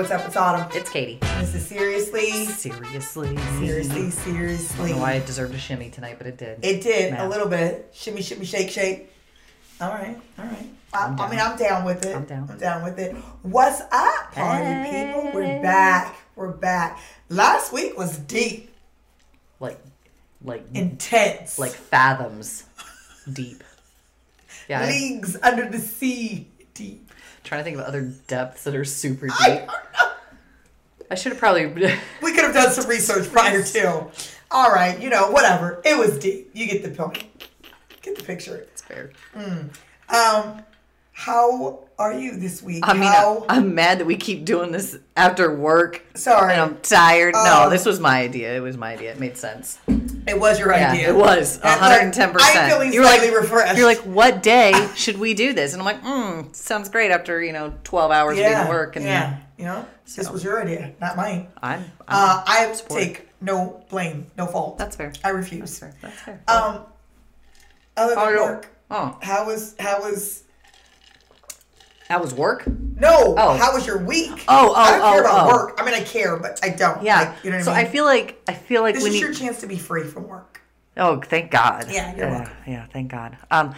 What's up? It's Autumn. It's Katie. This is seriously, Seriously. seriously, mm-hmm. I seriously. don't know why it deserved a shimmy tonight, but it did. It did Yeah. a little bit. Shimmy, shimmy, shake, shake. All right, all right. I, I mean, I'm down with it. I'm down. I'm down with it. What's up, party Hey. people? We're back. We're back. Last week was deep, like, like, intense, like fathoms deep. Yeah. Leagues under the sea deep. Trying to think of other depths that are super deep. I. I should have probably. We could have done some research prior to. All right, you know, whatever. It was deep. You get the point. Get the picture. it's fair. Um, how are you this week? I mean, how, I'm mad that we keep doing this after work. Sorry. And I'm tired. Um, no, this was my idea. It was my idea. It made sense. it was your Yeah, idea. it was And, like, 110. I'm percent feeling You were like, slightly refreshed. you're like, what day should we do this? And I'm like, mm, sounds great after you know 12 hours yeah, being work. And yeah, you know, this was your idea, not mine. I'm, I'm Uh, I supportive. take no blame, no fault. That's fair. I That's refuse. fair. That's fair. Um, other than you- work, oh, how was how was that was work. no? Oh. How was your week? Oh, oh, I don't care oh, about oh. work. I mean, I care, but I don't. Yeah. Like, you know what so I mean? I feel like I feel like this is need. your chance to be free from work. Oh, thank God. Yeah, you're yeah, welcome. Yeah, thank God. Um,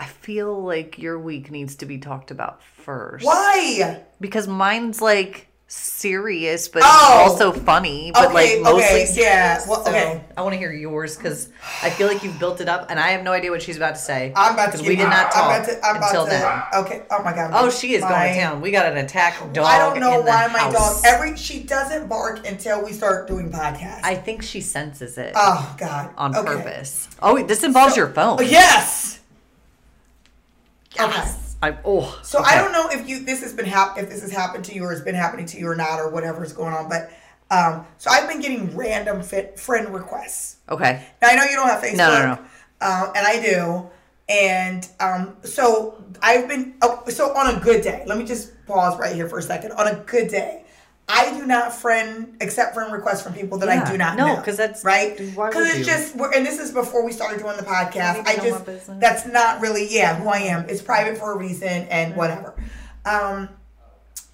I feel like your week needs to be talked about first. Why? Because mine's like serious, but Oh. also funny, but Okay, like mostly okay, yeah, serious. well, So okay. I want to hear yours because I feel like you've built it up, and I have no idea what she's about to say. I'm about to. because we did not talk I'm about to. I'm about until to. then. Okay. Oh my god. Oh, she is my- going to town. We got an attack dog. I don't know in why my dog. Every she doesn't bark until we start doing podcasts. I think she senses it oh God. on Okay. purpose. Oh, this involves So- your phone. Oh, yes. Okay. Yes. I oh. So okay. I don't know if you this has been hap- if this has happened to you or has been happening to you or not or whatever is going on, but um, so I've been getting random fit friend requests. Okay. Now I know you don't have Facebook. No, no, no. Um, and I do. And um, so I've been oh, so on a good day. Let me just pause right here for a second. On a good day, I do not friend accept friend requests from people that I do not know. No, know. 'cause that's- right. Because it's you? just we're, and this is before we started doing the podcast. I just that's not really yeah who I am. It's private for a reason and whatever. Um,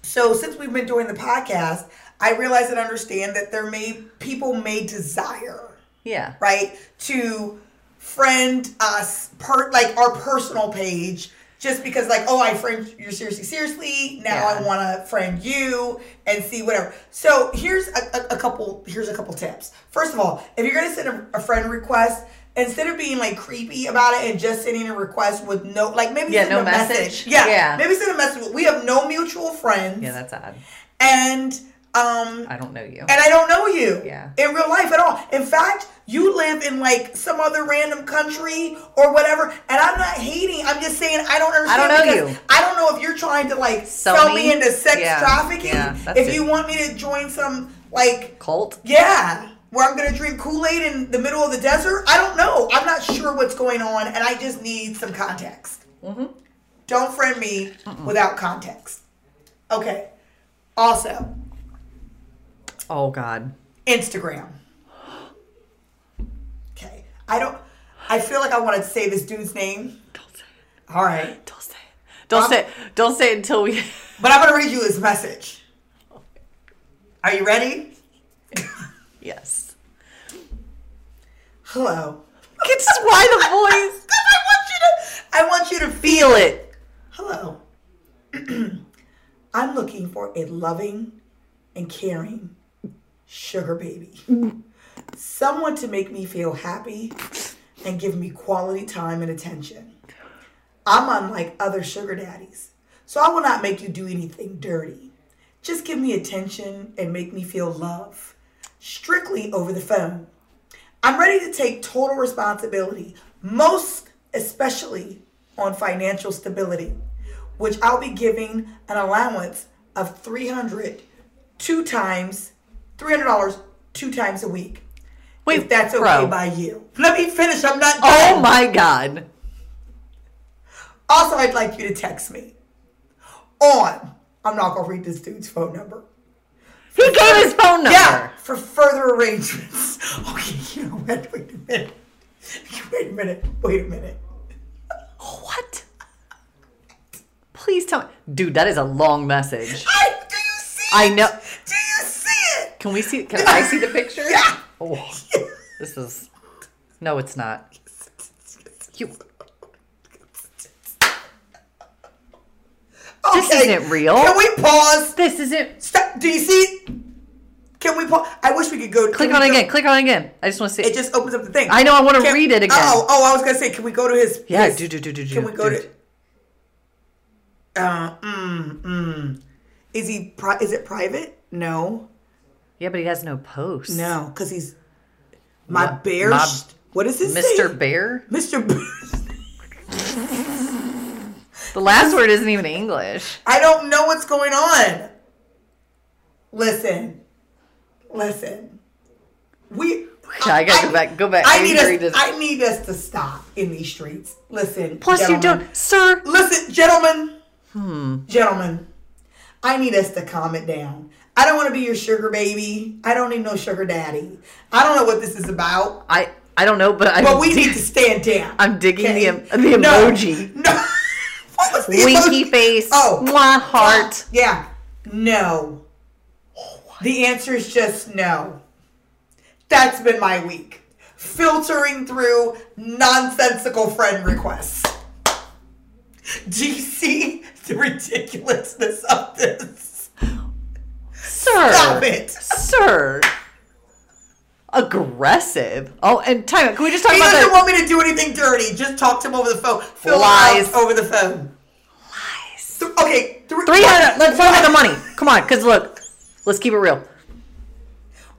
so since we've been doing the podcast, I realize and understand that there may people may desire Yeah. right to friend us per like our personal page just because like oh i friend you seriously seriously now Yeah. i want to friend you and see whatever so here's a, a, a couple here's a couple tips first of all if you're gonna send a, a friend request instead of being like creepy about it and just sending a request with no like maybe Yeah, send no a message. message. yeah Yeah. maybe send a message we have no mutual friends Yeah, that's odd. and um I don't know you. and I don't know you Yeah. in real life at all. In fact, you live in like some other random country or whatever, and I'm not hating. I'm just saying I don't understand. I don't know you. I don't know if you're trying to like Sell sell, me me? into sex Yeah. trafficking. Yeah, if it. you want me to join some like Cult? yeah. Where I'm gonna drink Kool Aid in the middle of the desert? I don't know. I'm not sure what's going on, and I just need some context. Mm-hmm. Don't friend me without context. Okay. Also, Oh God. Instagram. Okay. I don't I feel like I want to say this dude's name. Don't say it. All right. Don't say it. Don't say it. Don't say it until we. But I'm going to read you his message. Are you ready? yes. Hello. It's just why the voice. I want you to I want you to Feel it. Hello. I'm looking for a loving and caring sugar baby. Someone to make me feel happy and give me quality time and attention. I'm unlike other sugar daddies, so I will not make you do anything dirty. Just give me attention and make me feel love, strictly over the phone. I'm ready to take total responsibility, most especially on financial stability, which I'll be giving an allowance of 300 two times, $300 two times a week. Wait, if that's okay bro. by you. Let me finish. I'm not oh done. Oh my God. Also, I'd like you to text me on. I'm not gonna read this dude's phone number. He gave his phone number. Yeah, for further arrangements. Okay, you know what? Wait a minute. Wait a minute. Wait a minute. What? Please tell me. Dude, that is a long message. I, do you see I know. Do you see it? Can we see? Can I see the picture? Yeah. Oh, this is. No, it's not. You. This isn't real. Can we pause? This isn't. Stop. Do you see? Can we pause? I wish we could go. Click on it go- again. Click on it again. I just want to see. It just opens up the thing. I know, I wanna Can- read it again. Oh, oh, I was gonna say, can we go to his? Yeah, his- do, do, do, do, Can we go do. to? Uh, mm, mm. Is he? Pri- is it private? No, yeah, but he has no post. no, because he's my Ma- bear. ma- what is his Mr. name? Bear. Mr. Bear. The last word isn't even English. I don't know what's going on. Listen, listen. We. I gotta go back- go back. I, I need us. I need us to stop in these streets. Listen. Plus, you don't, sir. Listen, gentlemen. Hmm. Gentlemen, I need us to calm it down. I don't want to be your sugar baby. I don't need no sugar daddy. I don't know what this is about, I I don't know, but I. but we need to stand down. I'm digging okay? the the emoji. No. what was the Winky emoji? face. Oh, my heart. Oh, yeah. No. The answer is just no. That's been my week. Filtering through nonsensical friend requests. Do you see the ridiculousness of this? Sir. Stop it. Sir. Aggressive. Oh, and time out. Can we just talk He about He doesn't that? want me to do anything dirty. Just talk to him over the phone. Fill Lies. over the phone. Lies. Th- Okay. th- 300 let's talk about the money come on because look let's keep it real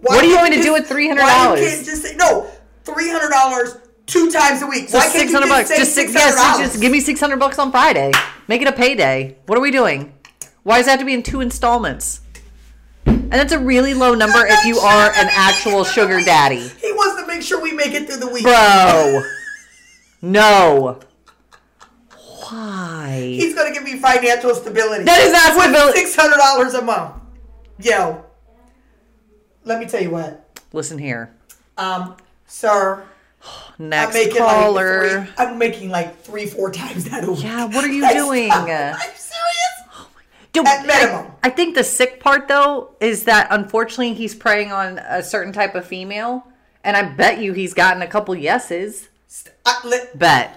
Why What do you me to do just- with 300? Why you can't just say no? Three hundred dollars two times a week. so why you 600 bucks just six $600? yes just give me 600 bucks on friday make it a payday what are we doing why does it have to be in two installments and that's a really low number if you are an actual make it through the sugar daddy He wants to make sure we make it through the week. bro no why He's gonna give me financial stability. That is not stability. Six hundred dollars a month. Yo. Let me tell you what. listen here Um, sir, I'm next making caller like three, I'm making like three, four times that a week. Yeah, what are you doing? You serious? Dude, At minimum. I, I think the sick part though is that unfortunately he's preying on a certain type of female, and I bet you he's gotten a couple yeses. I, Bet.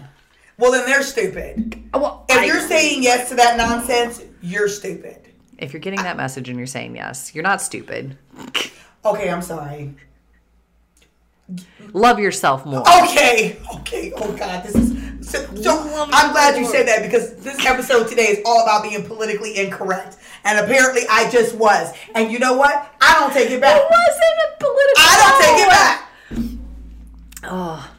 well, then they're stupid. Oh, Well, If I- you're saying yes to that nonsense, you're stupid. if you're getting that message and you're saying yes, you're not stupid. Okay, I'm sorry. Love yourself more. Okay, okay. Oh God, this is. So, so I'm glad you more. said that because this episode today is all about being politically incorrect, and apparently I just was. And you know what? I don't take it back. It wasn't a political. I don't take it back. Oh,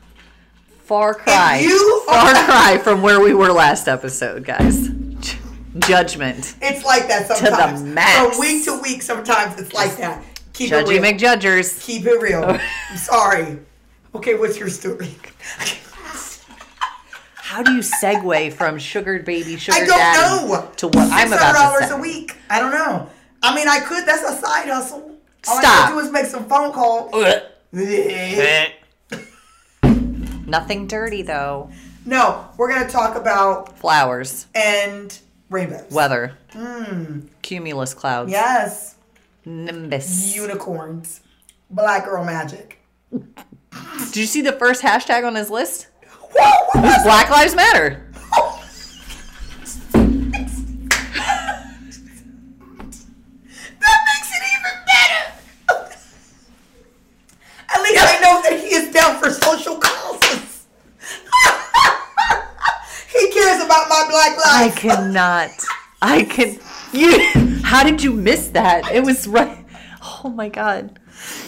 far cry. you far are- cry from where we were last episode, guys. Judgment. It's like that the sometimes. max. From week to week, sometimes it's like that. Keep it Judgy real. McJudgers. Keep it real. I'm sorry. Okay, what's your story? How do you segue from sugar baby, sugar I don't daddy know. to what I'm about to $600 say? a week. I don't know. I mean, I could. That's a side hustle. All I Stop. gotta do is make some phone calls. Nothing dirty though. No, we're gonna talk about Flowers, and rainbows. weather, Hmm. cumulus clouds, Yes, nimbus. unicorns, black girl magic. Did you see the first hashtag on his list? Whoa, Black Lives Matter. That makes it even better. At least I know that he is down for social causes. he cares about my black life. I cannot. I can. You. How did you miss that? It was right. Oh my god.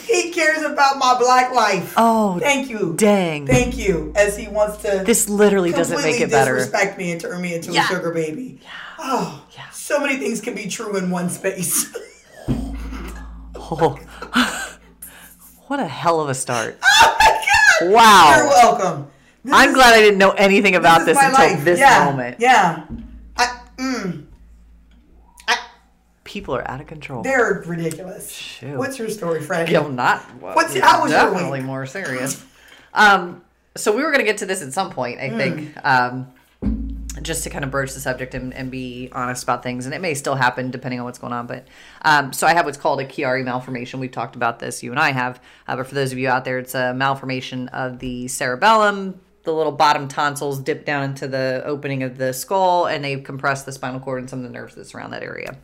He cares about my black life. Oh, Thank you. dang. Thank you. As he wants to This literally doesn't make it better. disrespect me and turn me into Yeah. a sugar baby. Yeah. Oh, Yeah. so many things can be true in one space. Oh. what a hell of a start. oh my god! Wow. You're welcome. This I'm is- glad I didn't know anything about is this until life. this yeah, moment. Yeah. I, mm, People are out of control. they're ridiculous. Shoot. What's your story, Fred? Yo, not well, What's- how was your definitely week? more serious. Um, so we were gonna get to this at some point, I Hmm. think. Um, just to kind of broach the subject and, and be honest about things. And it may still happen depending on what's going on. But um, so I have what's called a Chiari malformation. We've talked about this, you and I have. Uh, but for those of you out there, it's a malformation of the cerebellum. The little bottom tonsils dip down into the opening of the skull and they compress the spinal cord and some of the nerves that surround that area.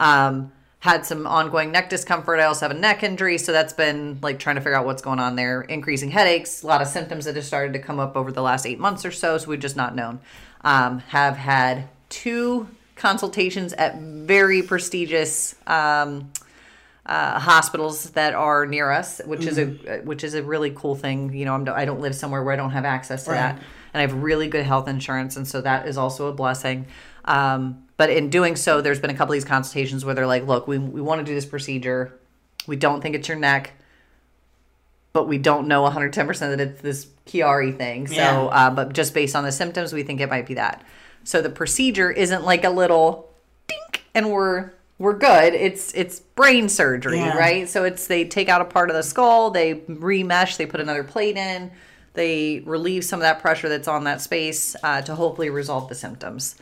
Um, had some ongoing neck discomfort. I also have a neck injury, so that's been like trying to figure out what's going on there. Increasing headaches, a lot of symptoms that have started to come up over the last eight months or so, so we've just not known. Um, have had two consultations at very prestigious um, uh, hospitals that are near us, which is a which is a really cool thing. You know, I'm, I don't live somewhere where I don't have access to Right. that, and I have really good health insurance, and so that is also a blessing. Um, but in doing so, there's been a couple of these consultations where they're like, "Look, we we want to do this procedure. We don't think it's your neck." But we don't know 110% that it's this Chiari thing. So, Yeah. uh, but just based on the symptoms, we think it might be that. So the procedure isn't like a little dink and we're we're good. It's it's brain surgery, Yeah. right? So it's they take out a part of the skull, they remesh, they put another plate in, they relieve some of that pressure that's on that space uh, to hopefully resolve the symptoms.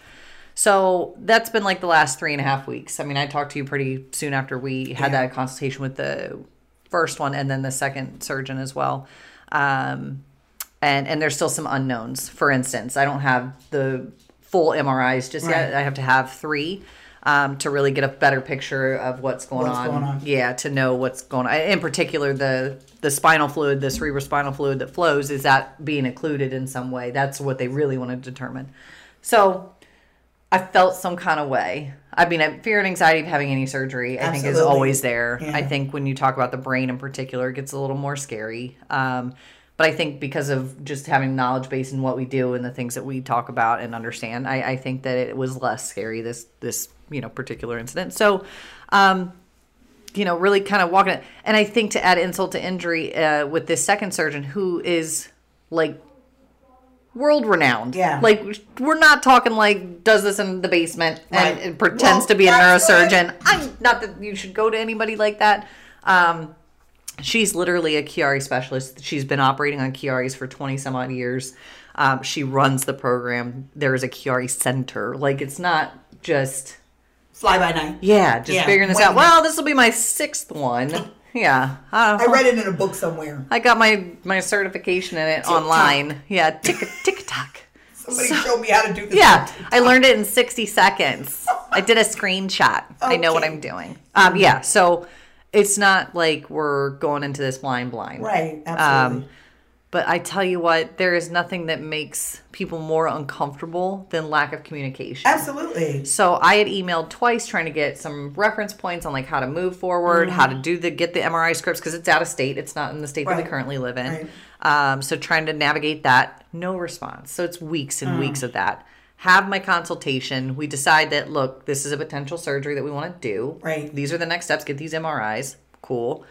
So that's been like the last three and a half weeks. I mean, I talked to you pretty soon after we had Yeah. that consultation with the first one and then the second surgeon as well. Um, and and there's still some unknowns. For instance, I don't have the full MRIs just yet. I have to have three um, to really get a better picture of what's going What's on. going on. Yeah, to know what's going on. In particular, the the spinal fluid, the cerebrospinal fluid that flows, is that being occluded in some way? That's what they really want to determine. So I felt some kind of way. I mean, fear and anxiety of having any surgery, I think, is always there. Yeah. I think when you talk about the brain in particular, it gets a little more scary. Um, but I think because of just having knowledge base in what we do and the things that we talk about and understand, I, I think that it was less scary this this you know particular incident. So, um, you know, really kind of walking it. And I think to add insult to injury uh, with this second surgeon who is like world renowned. Yeah. Like we're not talking like does this in the basement and, Right. and pretends Well, to be a neurosurgeon. I'm not that you should go to anybody like that. Um, she's literally a Chiari specialist. She's been operating on Chiaris for 20 some odd years. Um, she runs the program. There is a Chiari center. Like it's not just Fly by night. yeah, just Yeah, figuring this wait. out. Well, this will be my sixth one. Yeah, uh, I read it in a book somewhere. I got my my certification in it online. Yeah, tick tick tock. Somebody showed me how to do this. Yeah, I learned it in 60 seconds. I did a screenshot. I know what I'm doing. Um, yeah, so it's not like we're going into this blind blind. Right. Absolutely. Um, but I tell you what, there is nothing that makes people more uncomfortable than lack of communication. absolutely. So I had emailed twice trying to get some reference points on like how to move forward, how to do the get the MRI scripts because it's out of state. It's not in the state that Right. we currently live in. Right. Um, so trying to navigate that, no response. So it's weeks and Mm. weeks of that. Have my consultation. We decide that look, this is a potential surgery that we want to do. Right. These are the next steps. Get these MRIs. Cool.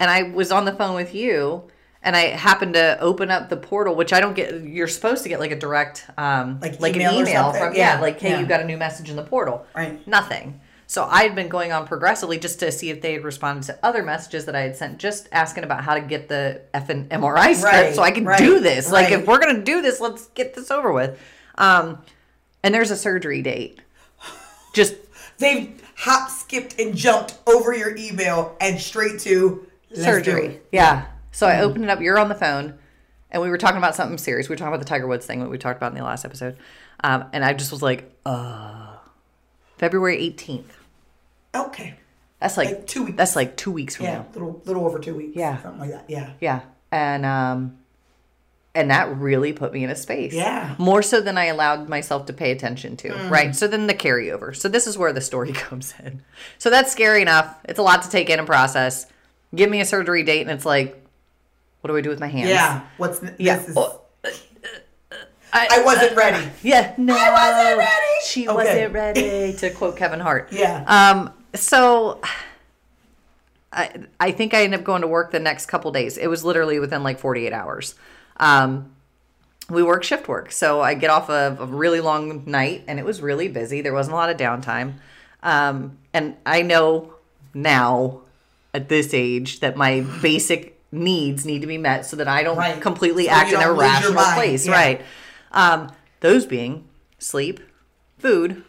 And I was on the phone with you. And I happened to open up the portal, which I don't get. You're supposed to get like a direct, um, Like like email an email from yeah, Yeah, like hey, yeah. you got a new message in the portal. Right. Nothing. So I had been going on progressively just to see if they had responded to other messages that I had sent, just asking about how to get the effing MRI script Right, so I can right, do this. Like if we're gonna do this, let's get this over with. Um, and there's a surgery date. Just They've hop, skipped, and jumped over your email and straight to surgery. Yeah. So I opened it up. You're on the phone, and we were talking about something serious. We were talking about the Tiger Woods thing that we talked about in the last episode. Um, and I just was like, uh, February 18th. Okay. That's like, Like two weeks. That's like two weeks from Yeah. now. Little little over two weeks. Yeah. Something like that. Yeah. Yeah. And um and that really put me in a space. Yeah. More so than I allowed myself to pay attention to. Right. So then the carryover. So this is where the story comes in. So that's scary enough. It's a lot to take in and process. Give me a surgery date and it's like, what do I do with my hands? Yeah. What's n- Yeah. is, Oh, I wasn't ready. Yeah. No. I wasn't ready. She Okay. wasn't ready to quote Kevin Hart. Yeah. Um, so I I think I ended up going to work the next couple days. It was literally within like 48 hours. Um, we work shift work. So I get off of a really long night and it was really busy. There wasn't a lot of downtime. Um, and I know now at this age that my basic needs need to be met so that I don't Right. completely So act in a don't lose your rational place. Yeah. Right. Um, those being sleep, food.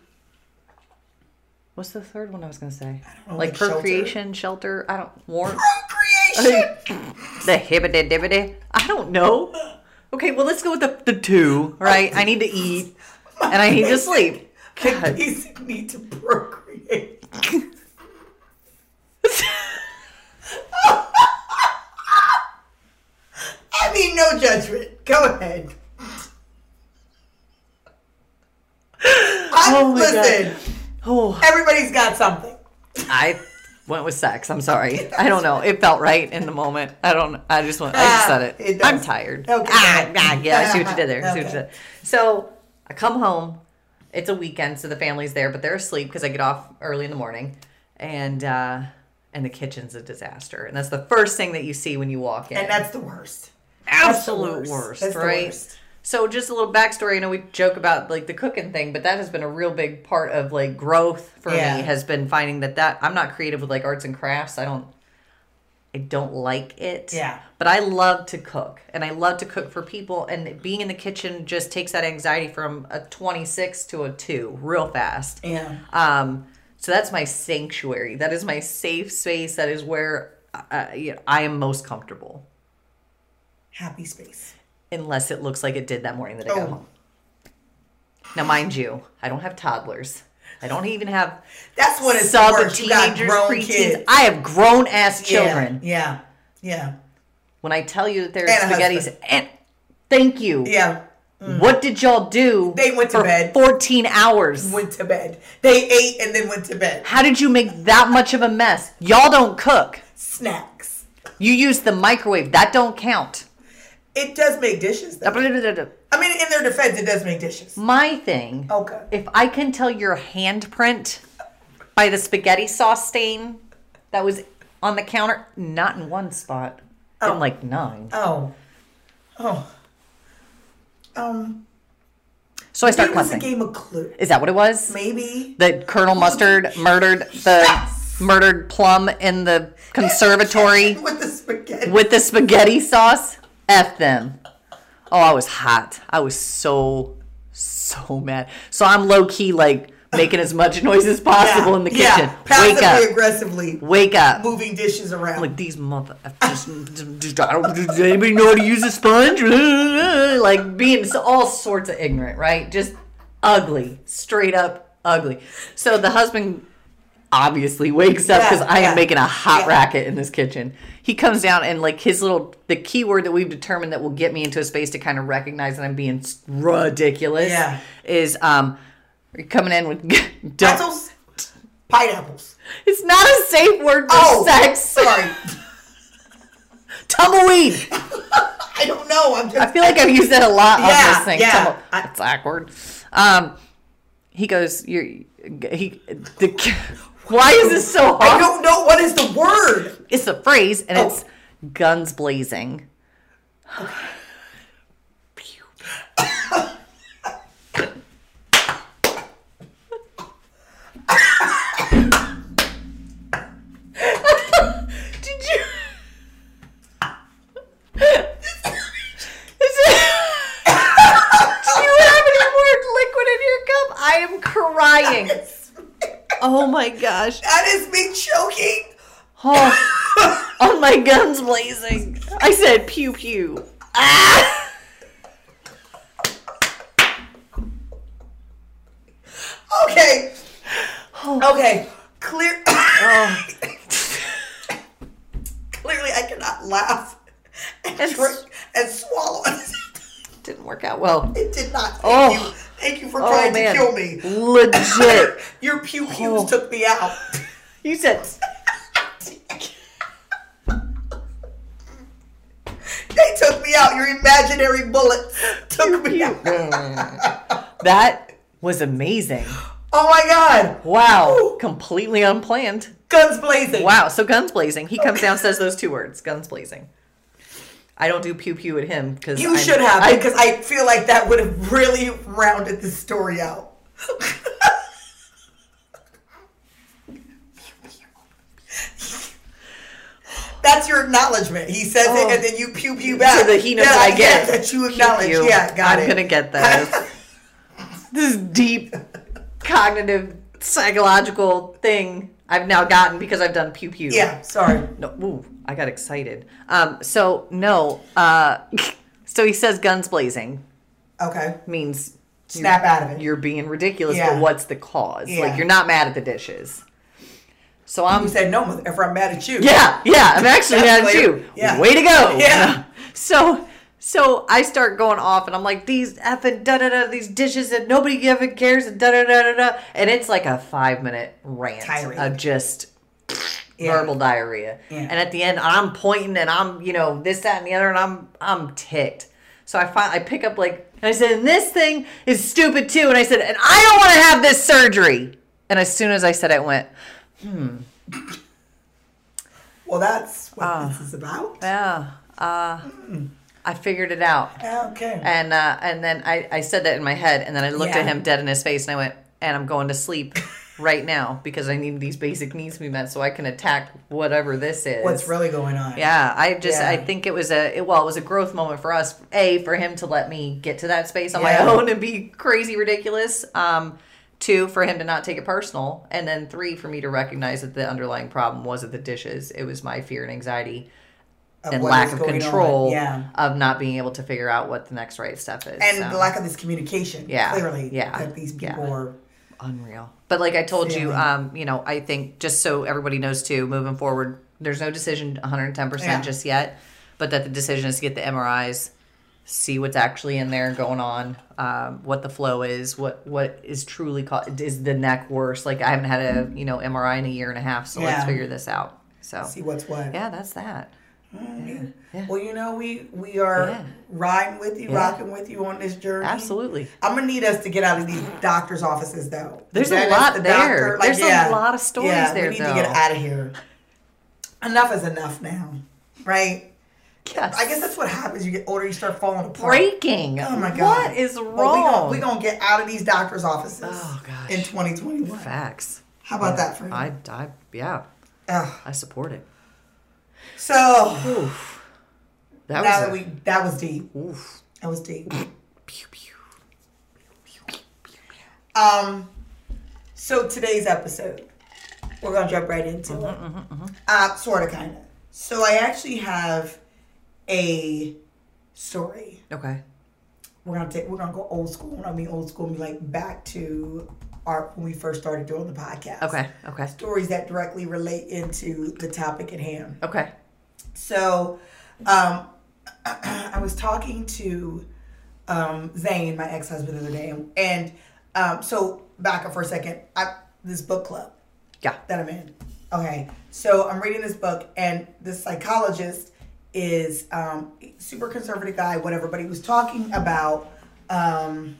What's the third one I was gonna say? know, like like procreation, shelter. I don't warm. Procreation. the hibbity dibbity. I don't know. Okay, well let's go with the, the two, right? I need to eat and I need to sleep. God. basic need to procreate. I mean, no judgment. Go ahead. I, Oh my listen, Oh, everybody's got something. I went with sex. I'm sorry. I don't know. It felt right in the moment. I don't. I just went. I just Ah, said it. it. I'm tired. Okay. Ah, ah, yeah. I see what you did there. What you did. So I come home. It's a weekend, so the family's there, but they're asleep because I get off early in the morning, and uh, and the kitchen's a disaster. And that's the first thing that you see when you walk in. And that's the worst. Absolute worst, the right? worst. So just a little backstory. I know we joke about like the cooking thing, but that has been a real big part of like growth for Yeah. me. Has been finding that that I'm not creative with like arts and crafts. I don't. I don't like it. Yeah. But I love to cook, and I love to cook for people. And being in the kitchen just takes that anxiety from a 26 to a two real fast. Yeah. Um, so that's my sanctuary. That is my safe space. That is where uh, I am most comfortable Happy space. unless it looks like it did that morning that I got Oh. home. Now, mind you, I don't have toddlers. I don't even have That's what it's sub worse. Teenagers, grown preteens. kids. I have grown ass children. Yeah. Yeah. When I tell you that there's spaghettis, husband. and thank you. Yeah. Mm. What did y'all do? They went to bed. 14 hours. Went to bed. They ate and then went to bed. How did you make that much of a mess? Y'all don't cook. Snacks. You use the microwave. That don't count. It does make dishes. Though. I mean, in their defense, it does make dishes. My thing, Okay. if I can tell your handprint by the spaghetti sauce stain that was on the counter, not in one spot, Oh. in like nine. Oh. Oh. Um. So I start It was a game of Clue. Is that what it was? Maybe. That Colonel Mustard murdered the murdered Plum in the conservatory with the spaghetti. with the spaghetti sauce. F them. Oh, I was hot. I was so so mad. So I'm low key like making as much noise as possible Yeah, in the kitchen. Yeah. Wake Passively up. aggressively Wake up. moving dishes around. Like these mother just, just I don't, does anybody know how to use a sponge? like being so- all sorts of ignorant, right? Just ugly, straight up ugly. So the husband obviously wakes up Yeah, because I yeah, am making a hot yeah. racket in this kitchen. He comes down and like his little the keyword that we've determined that will get me into a space to kind of recognize that I'm being ridiculous Yeah. is um coming in with Pretzels. Pineapples. it's not a safe word for Oh, sex. Sorry. Tumbleweed. I don't know. I'm just. I feel like I've used that a lot on this thing. yeah. Tumble- I- It's awkward. Um, he goes, "You're he the." Why is this so hard? I don't know what is the word. It's a phrase, and Oh. it's guns blazing. Did you? Is it? Do you have any more liquid in your cup? I am crying. Oh my gosh. That is me choking. Oh, on my guns blazing. I said pew pew. Ah! Okay. Okay. Clear. Oh. Clearly, I cannot laugh and It's- drink and swallow. Didn't work out well. it did not. Oh. you. Thank you for Oh trying man. to kill me. Legit. Your pew pews Oh. took me out. You said They took me out. Your imaginary bullet took me out. that was amazing. Oh my God. Wow. Completely unplanned. Guns blazing. Wow. So guns blazing. He comes down, says those two words, guns blazing. I don't do pew pew at him because You should have because I feel like that would have really rounded the story out. That's your acknowledgement. He says Oh. it, and oh. then you pew pew back. so that he knows Then I get that you acknowledge. Pew pew. Yeah, got it. I'm it. gonna get this. this is cognitive psychological thing I've now gotten because I've done pew pew. Yeah, sorry. No, ooh, I got excited. Um, so no, uh, so he says guns blazing Okay. means Snap out of it. you're being ridiculous, Yeah. but what's the cause? Yeah. Like you're not mad at the dishes. So I'm You said no, If I'm mad at you. yeah, yeah. I'm actually mad at you. Yeah. Way to go. Yeah. So so I start going off and I'm like, these effing da da da these dishes that nobody ever cares and da da da da da and it's like a five minute rant Tirade. of just Yeah. verbal diarrhea. Yeah. And at the end I'm pointing and I'm, you know, this, that, and the other, and I'm I'm ticked. So I find I pick up like and I said, and this thing is stupid too. And I said, and I don't want to have this surgery. And as soon as I said it, I went, hmm. Well, that's what Ah. this is about. Yeah. Uh, I figured it out. Okay. And uh, and then I, I said that in my head, and then I looked at him dead in his face, and I went, and I'm going to sleep right now because I need these basic needs to be met so I can attack whatever this is. What's really going on? Yeah, I just Yeah. I think it was a it, well, it was a growth moment for us. A for him to let me get to that space on Yeah. my own and be crazy ridiculous. Um, two for him to not take it personal, and then three for me to recognize that the underlying problem wasn't the dishes. It was my fear and anxiety Of and lack of control Yeah. of not being able to figure out what the next right step is. And so. the lack of this communication. Yeah. Clearly. Yeah. That these people Yeah. were. unreal. But like I told you, um, you know, I think just so everybody knows too, moving forward, there's no decision 110% Yeah. just yet, but that the decision is to get the MRIs, see what's actually in there going on, um, what the flow is, what what is truly called is the neck worse. Like I haven't had a, you know, MRI in a year and a half, so let's figure this out. So See what's what. yeah, that's that. Mm-hmm. Yeah. Well, you know, we we are Yeah. riding with you, Yeah. rocking with you on this journey. Absolutely. I'm gonna need us to get out of these doctors' offices, though. There's a lot the there. There's a lot of stories there, We need though. to get out of here. Enough is enough now, right? Yes. I guess that's what happens. You get older, you start falling apart. breaking. Oh my god! What is Well, wrong? we gonna, we gonna get out of these doctors' offices. Oh, gosh. In 2021. Facts. How about that for you? I, I, yeah, Ugh. I support it. So Oof. That now was that a, we that was deep. oof. That was deep. Pew, pew. Um, so today's episode, we're gonna jump right into it. Uh, sort of, kind of. So I actually have a story. Okay. We're gonna take. We're gonna go old school. When I mean old school, I mean like back to our when we first started doing the podcast. Okay. Okay. Stories that directly relate into the topic at hand. Okay. So, um, I was talking to um, Zane, my ex husband, the other day, and um, so back up for a second. I this book club Yeah. that I'm in. Okay, so I'm reading this book, and this psychologist is um, super conservative guy, whatever, but he was talking about um,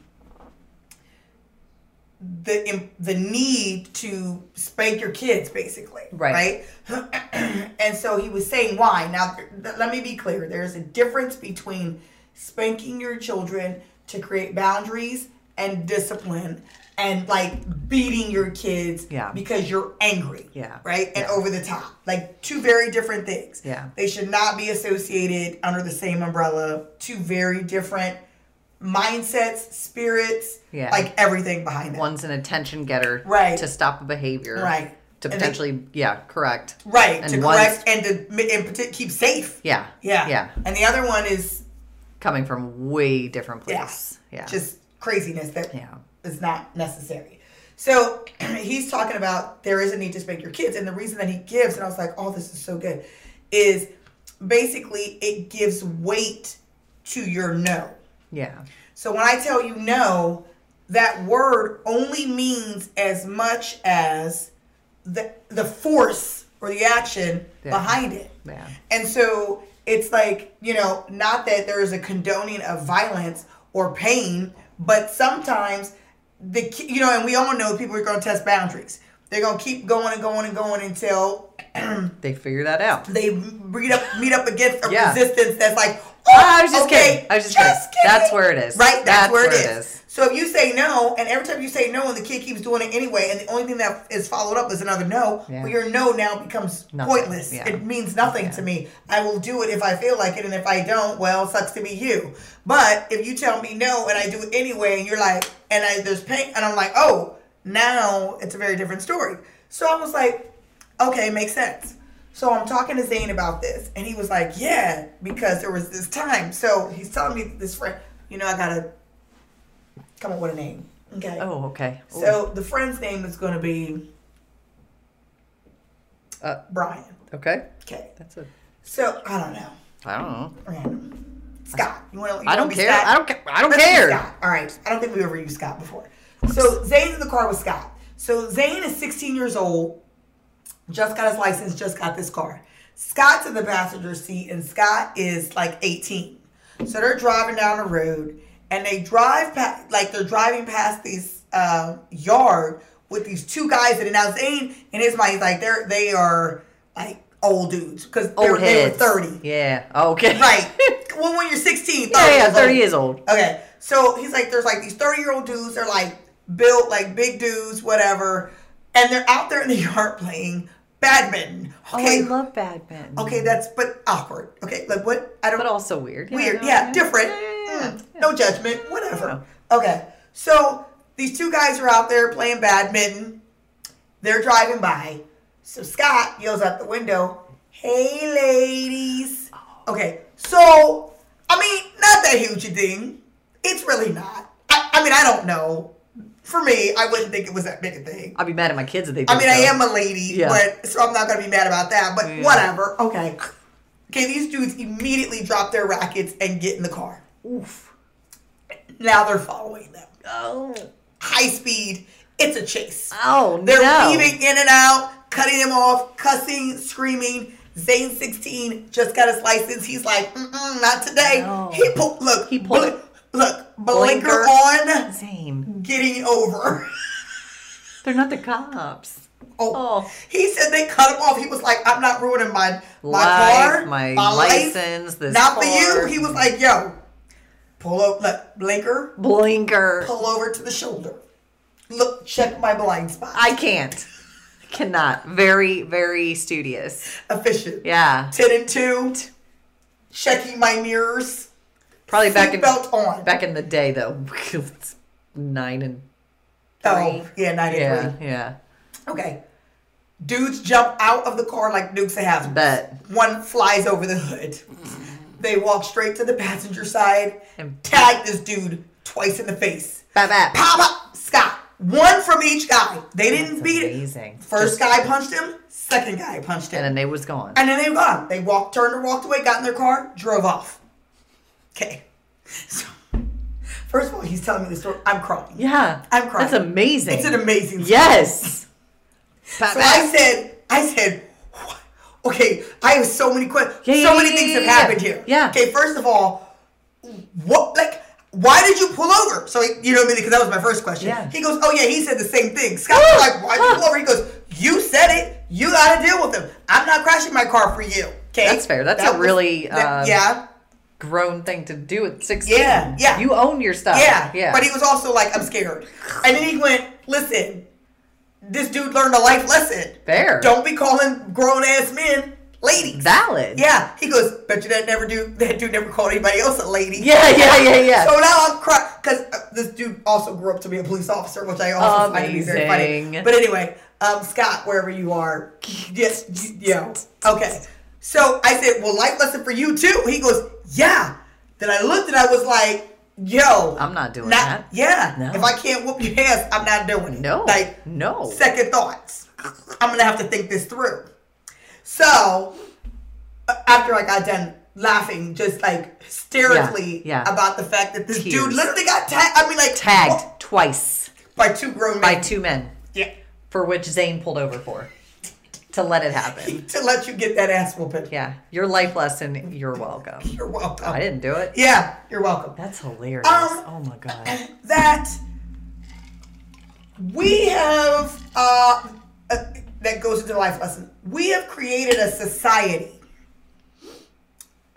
the the need to spank your kids, basically, Right. right? and so he was saying why. Now, th- let me be clear: there's a difference between spanking your children to create boundaries and discipline and like beating your kids Yeah. because you're angry Yeah. right and Yeah. over the top like two very different things Yeah. they should not be associated under the same umbrella two very different mindsets spirits Yeah. like everything behind that One's an attention getter. Right. To stop a behavior. Right. To And they- potentially, yeah, correct. right And to correct and to and keep safe Yeah. yeah Yeah. and the other one is Coming from way different yeah. Yeah. just craziness that Yeah. is not necessary. So he's talking about there is a need to spank your kids, and the reason that he gives, and I was like, oh, this is so good, is basically it gives weight to your no. Yeah. So when I tell you no, that word only means as much as the the force or the action Yeah. behind it. Yeah. And so it's like, you know, not that there is a condoning of violence or pain, but sometimes the you know, and we all know people are going to test boundaries. They're going to keep going and going and going until They figure that out. they meet up meet up against a Yeah. resistance that's like, Oh, I was just okay, kidding. I was just, kidding. That's where it is. Right, that's, where, it is. it is. So if you say no, and every time you say no, and the kid keeps doing it anyway, and the only thing that is followed up is another no, Yeah. well, your no now becomes Nothing, pointless. yeah. It means nothing Yeah. to me. I will do it if I feel like it, and if I don't, well, sucks to be you. But if you tell me no and I do it anyway, and you're like, and I there's pain, and I'm like, oh, now it's a very different story. So I was like, okay, makes sense. So I'm talking to Zane about this, and he was like, yeah, because there was this time. So he's telling me this friend, you know, I gotta come up with a name. Okay. Oh, okay. Ooh. So the friend's name is to be Uh, Brian. okay. Okay. That's a. So I don't know. I don't know. Random. Scott. You want to? I don't care. I don't care. I don't Let's care. Scott. All right. I don't think we've ever used Scott before. So Zane's in the car with Scott. So Zane is 16 years old. Just got his license. Just got this car. Scott's in the passenger seat, and Scott is like 18. So they're driving down the road, and they drive past, like they're driving past this uh, yard with these two guys. And now Zane, in his mind, he's like they're they are like old dudes because they, were- they were 30. Yeah. Okay. Right. well, when you're 16, 30 Yeah, yeah. Thirty old. years old. Okay. So he's like, there's like these 30 year old dudes. They're like built like big dudes, whatever. And they're out there in the yard playing badminton. Okay. Oh, I love badminton. okay, that's, but awkward. Okay. Like what? I don't But also weird. Yeah, Weird. no, Yeah. Different. Yeah, yeah, yeah, Mm. No judgment. Whatever. Okay. So these two guys are out there playing badminton. They're driving by. So Scott yells out the window, Hey, ladies. Okay. So, I mean, not that huge a thing. It's really not. I, I mean, I don't know. For me, I wouldn't think it was that big a thing. I'd be mad at my kids if they. I mean, I am a lady, Yeah. but so I'm not gonna be mad about that. But Yeah. whatever. Okay. Okay, these dudes immediately drop their rackets and get in the car. Oof. Now they're following them. Oh. High speed. It's a chase. Oh They're no. weaving in and out, cutting him off, cussing, screaming. Zane 16 just got his license. He's like, not today. No. He pulled, look, He pulled- bl- look, blinker, Blinker. on, Same. Getting over. They're not the cops. Oh. Oh. He said they cut him off. He was like, I'm not ruining my my Life, car, my life, license, this not for you. He was like, yo, pull up, look, blinker, Blinker. pull over to the shoulder. Look, check my blind spot. I can't. Cannot. Very, very studious. Efficient. Yeah. 10 and 2. Checking my mirrors. Probably back in Seatbelt on. back in the day though. Nine and Oh, three. yeah, 93. Yeah, yeah. Okay. Dudes jump out of the car like Dukes of Hazzard. Bet. One flies over the hood. They walk straight to the passenger side, And- tag this dude twice in the face. Bap bap. Pop up, Scott. One from each guy. They didn't That's beat amazing. it. First Just- guy punched him. Second guy punched him. And then they was gone. And then they were gone. They walked, turned and walked away, got in their car, drove off. Okay. So, first of all, he's telling me the story. I'm crying. Yeah. I'm crying. That's amazing. It's an amazing story. Yes. So. I said, I said, "What?" okay, I have so many questions. Yeah, so many yeah, things yeah, have happened here. Yeah. Okay, first of all, what, like, why did you pull over? So, you know what I mean? Because that was my first question. Yeah. He goes, oh, yeah, he said the same thing. Scott was like, why'd you pull over? He goes, you said it. You got to deal with him. I'm not crashing my car for you. Okay? That's fair. That's That a was- really, that- uh, yeah. Grown thing to do at 16. Yeah, yeah. You own your stuff. Yeah, Yeah. But he was also like, I'm scared. And then he went, listen, this dude learned a life lesson. Fair. Don't be calling grown ass men ladies. Valid. Yeah. He goes, bet you that never do that dude never called anybody else a lady. Yeah, yeah, yeah, yeah. So now I'm crying because uh, this dude also grew up to be a police officer, which I also find to be very funny. But anyway, um, Scott, wherever you are, yes, yeah, okay. So I said, well, life lesson for you too. He goes, yeah. Then I looked and I was like, yo, I'm not doing not, that. Yeah. No. If I can't whoop your ass, I'm not doing it. No. Like, no. second thoughts. I'm gonna have to think this through. So uh, after I got done laughing, just like hysterically Yeah, yeah. about the fact that this dude Tears. literally got tagged. I mean, like Tagged oh, twice by two grown by two men, Yeah. for which Zane pulled over for to let it happen. To let you get that ass whooping. Yeah. Your life lesson, you're welcome. You're welcome. I didn't do it. Yeah, you're welcome. That's hilarious. Um, oh my God. that we have uh, uh, that goes into the life lesson. We have created a society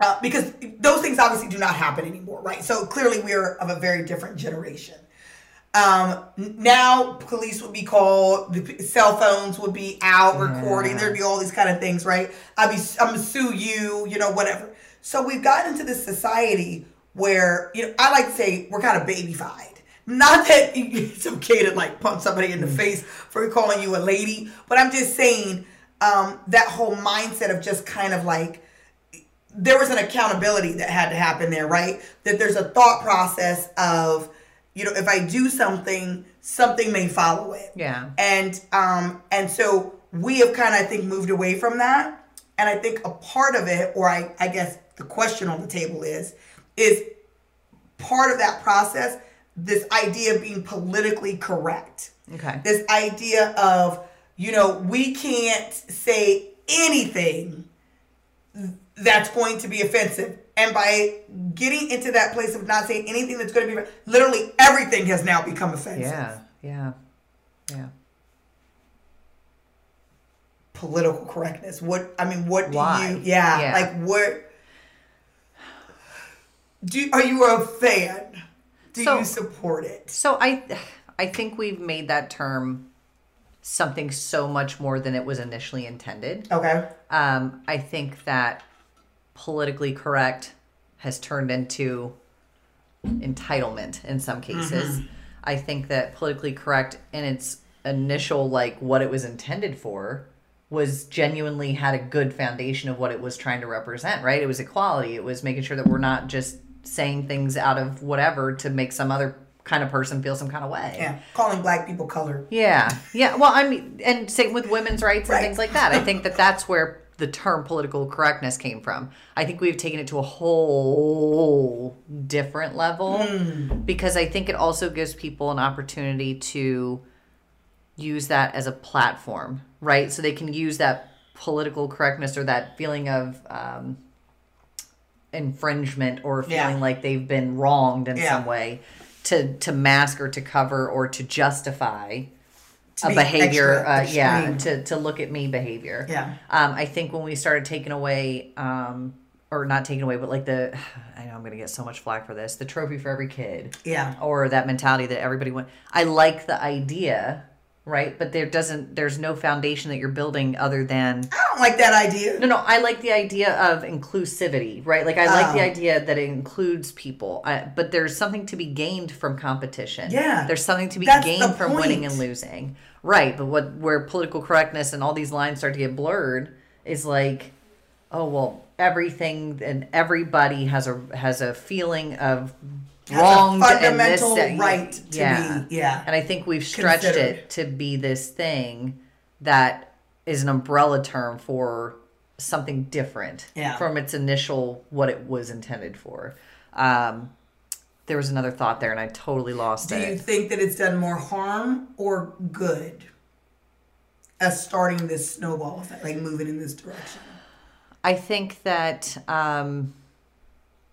uh, because those things obviously do not happen anymore, right? So clearly, we are of a very different generation. Um, now, police would be called, the cell phones would be out recording. Yeah. There'd be all these kind of things, right? I'd be, I'm gonna sue you, you know, whatever. So we've gotten into this society where, you know, I like to say we're kind of babyfied. not that it's okay to like punch somebody in the Mm. face for calling you a lady, but I'm just saying um, that whole mindset of just kind of like there was an accountability that had to happen there, right? That there's a thought process of, you know, if I do something, something may follow it. Yeah. And um and so we have kind of I think moved away from that. And I think a part of it, or I, I guess the question on the table is, is part of that process, this idea of being politically correct. Okay. This idea of, you know, we can't say anything that's going to be offensive. And by getting into that place of not saying anything that's going to be literally everything has now become offensive. Yeah. Yeah. Yeah. Political correctness. What I mean, what do Why? you yeah, Yeah. like what do are you a fan? Do So- you support it? So I I think we've made that term something so much more than it was initially intended. Okay. Um, I think that politically correct has turned into entitlement in some cases. Mm-hmm. I think that politically correct in its initial like what it was intended for was genuinely had a good foundation of what it was trying to represent, right? It was equality. It was making sure that we're not just saying things out of whatever to make some other kind of person feel some kind of way. Yeah. Calling black people color. Yeah, yeah. Well, I mean, and same with women's rights and Right. things like that. I think that that's where the term political correctness came from. I think we've taken it to a whole different level because I think it also gives people an opportunity to use that as a platform, right? So they can use that political correctness or that feeling of um, infringement or feeling Yeah. like they've been wronged in Yeah. some way to to mask or to cover or to justify a behavior extra uh, yeah to to look at me behavior Yeah. um i think when we started taking away um or not taking away but like the i know i'm gonna get so much flack for this the trophy for every kid Yeah. or that mentality that everybody went i like the idea right but there doesn't there's no foundation that you're building other than I don't like that idea. no, no, I like the idea of inclusivity, right? Like I like the Oh. idea that it includes people, I, but there's something to be gained from competition. Yeah. there's something to be gained from winning and losing, right? But what where political correctness and all these lines start to get blurred is like, oh well, everything and everybody has a has a feeling of wronged and this fundamental right to be- yeah. and I think we've stretched Considered. it to be this thing that is an umbrella term for something different Yeah. from its initial what it was intended for. Um, there was another thought there, and I totally lost Do it. you think that it's done more harm or good as starting this snowball effect, like moving in this direction? I think that um,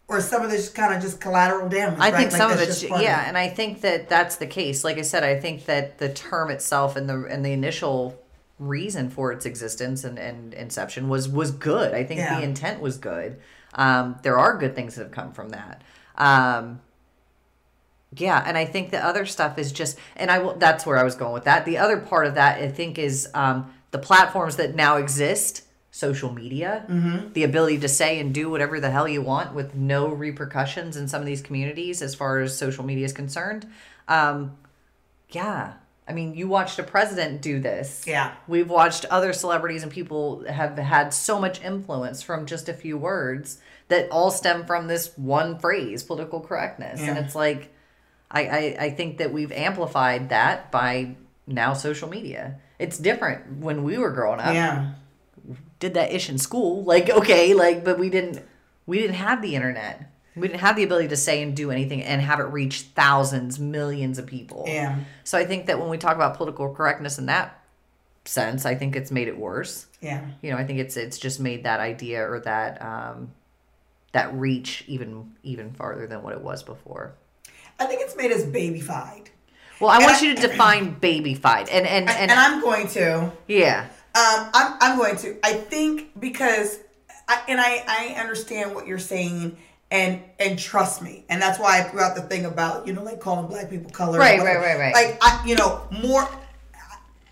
Or some of this kind of just collateral damage? I right? think Like some of it's yeah, and I think that that's the case. Like I said, I think that the term itself and the and the initial reason for its existence and, and inception was was good. I think Yeah. the intent was good. Um, there are good things that have come from that. Um, yeah, and I think the other stuff is just, and I will. That's where I was going with that. The other part of that, I think, is um, the platforms that now exist, social media, the ability to say and do whatever the hell you want with no repercussions in some of these communities as far as social media is concerned. Um, yeah, I mean, you watched a president do this. Yeah. We've watched other celebrities and people have had so much influence from just a few words that all stem from this one phrase, political correctness. And it's like, I, I, I think that we've amplified that by now social media. It's different when we were growing up. Yeah. Did that ish in school. Like, okay, like, but we didn't, we didn't have the internet. We didn't have the ability to say and do anything and have it reach thousands, millions of people. Yeah. So I think that when we talk about political correctness in that sense, I think it's made it worse. Yeah. You know, I think it's it's just made that idea or that um, that reach even even farther than what it was before. I think it's made us babyfied. Well, I And want I- you to define babyfied, and and And, and, I'm going to. yeah, Um, I'm, I'm going to. I think because, I, and I, I understand what you're saying, and and trust me, and that's why I threw out the thing about you know like calling black people color. Right, right, right, right. Like I, you know, more.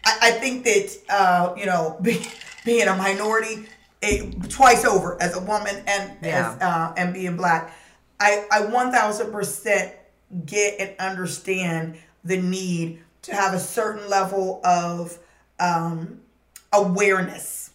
I, I think that uh, you know, be, being a minority, eh, twice over as a woman and Yeah. as uh, and being black, I I one thousand percent get and understand the need to have a certain level of um, awareness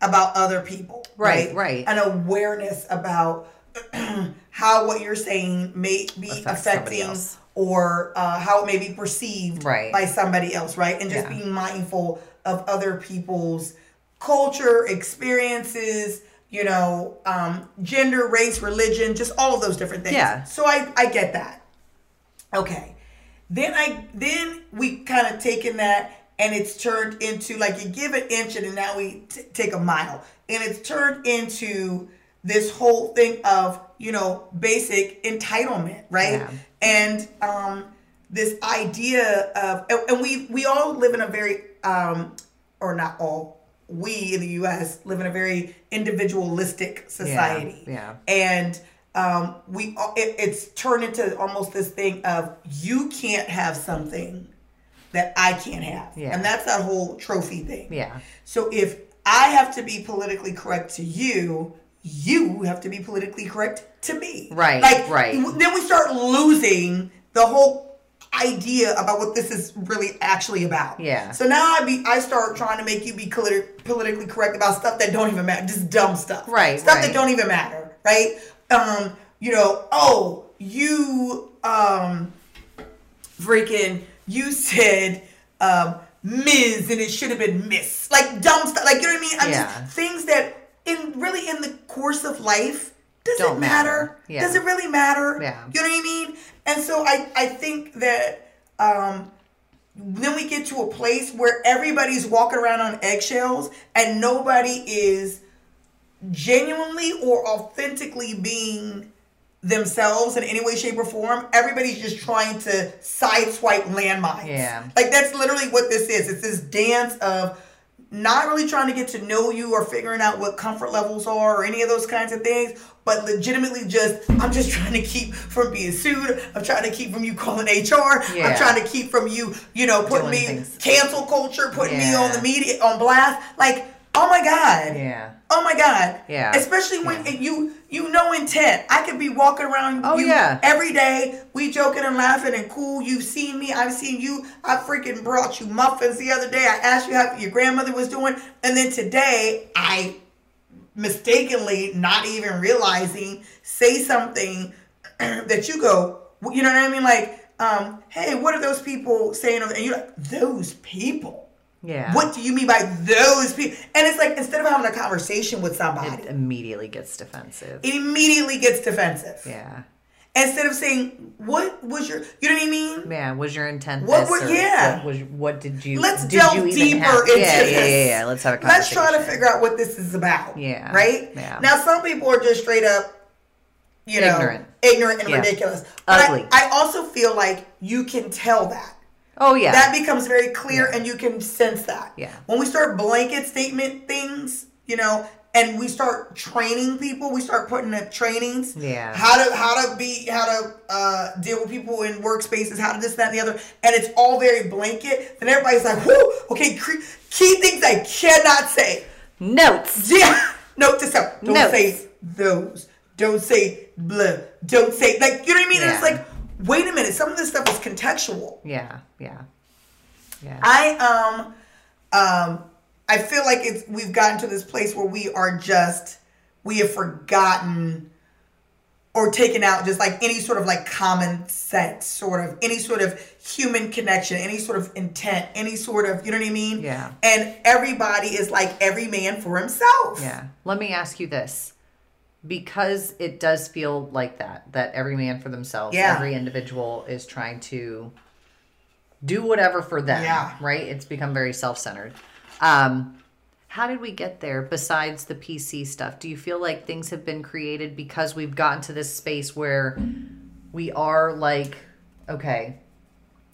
about other people. Right, right. An awareness about how what you're saying may be Affects affecting or uh, how it may be perceived Right. by somebody else, right? And just Yeah. being mindful of other people's culture, experiences, you know, um, gender, race, religion, just all of those different things. Yeah. So I, I get that. Okay. Then I then we kind of taken that and it's turned into like you give an inch and now we t- take a mile and it's turned into this whole thing of you know basic entitlement right Yeah. and um this idea of and, and we we all live in a very um or not all we in the US live in a very individualistic society yeah. and um, we it, it's turned into almost this thing of you can't have something that I can't have, Yeah. and that's that whole trophy thing. Yeah. So if I have to be politically correct to you, you have to be politically correct to me. Right, Like right. Then we start losing the whole idea about what this is really actually about. Yeah. So now I be I start trying to make you be politi- politically correct about stuff that don't even matter, just dumb stuff. Right, Stuff right. that don't even matter, right? Um, you know, oh, you um freaking you said um Ms. and it should have been Miss. Like dumb stuff. Like you know what I mean? I'm Yeah. just things that in really in the course of life does Don't it matter? matter. Yeah. Does it really matter? Yeah. You know what I mean? And so I I think that um then we get to a place where everybody's walking around on eggshells and nobody is genuinely or authentically being themselves in any way, shape, or form. Everybody's just trying to sideswipe landmines. Yeah. Like that's literally what this is. It's this dance of not really trying to get to know you or figuring out what comfort levels are or any of those kinds of things, but legitimately just I'm just trying to keep from being sued. I'm trying to keep from you calling HR. Yeah. I'm trying to keep from you, you know, putting Doing me things. cancel culture, putting me on the media on blast. Like, oh my God. Yeah. Oh my God. Yeah. Especially when Yeah. you you know intent. I could be walking around Oh, you yeah. every day, we joking and laughing and cool. You've seen me, I've seen you. I freaking brought you muffins the other day. I asked you how your grandmother was doing. And then today I mistakenly, not even realizing, say something that you go, you know what I mean? Like, um, hey, what are those people saying? And you're like, those people. Yeah. What do you mean by those people? And it's like instead of having a conversation with somebody, It immediately gets defensive. it immediately gets defensive. Yeah. Instead of saying, "What was your?" You know what I mean? Yeah. Was your intent What or yeah. What, was, what did you? Let's did delve you even deeper have- into yeah, this. Yeah, yeah, yeah. Let's have a conversation. Let's try to figure out what this is about. Yeah, Right. yeah. Now, some people are just straight up, you know, Ignorant. ignorant and Yeah. ridiculous. But Ugly. I, I also feel like you can tell that. Oh yeah. that becomes very clear Yeah. and you can sense that. Yeah. When we start blanket statement things, you know, and we start training people, we start putting up trainings. Yeah. How to how to be how to uh, deal with people in workspaces, how to this, that, and the other, and it's all very blanket. Then everybody's like, "Whoo, okay, cre- key things I cannot say." Notes. Yeah. Note to self. Don't Notes. say those. Don't say blah. Don't say like you know what I mean. And it's like, wait a minute. Some of this stuff is contextual. Yeah. Yeah. Yeah. I um um I feel like it's we've gotten to this place where we are just we have forgotten or taken out just like any sort of like common sense sort of any sort of human connection any sort of intent any sort of you know what i mean Yeah. and everybody is like every man for himself Yeah. Let me ask you this. Because it does feel like that, that every man for themselves, Yeah. every individual is trying to do whatever for them. Yeah. Right? It's become very self centered. Um, how did we get there besides the PC stuff? Do you feel like things have been created because we've gotten to this space where we are like, okay,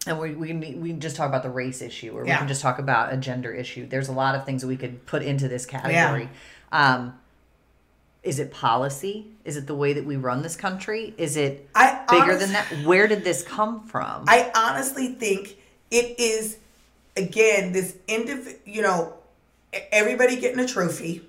and we we need, we can just talk about the race issue, or we can just talk about a gender issue. There's a lot of things that we could put into this category. Um, is it policy? Is it the way that we run this country? Is it I bigger honest- than that? Where did this come from? I honestly think it is again this indiv you know everybody getting a trophy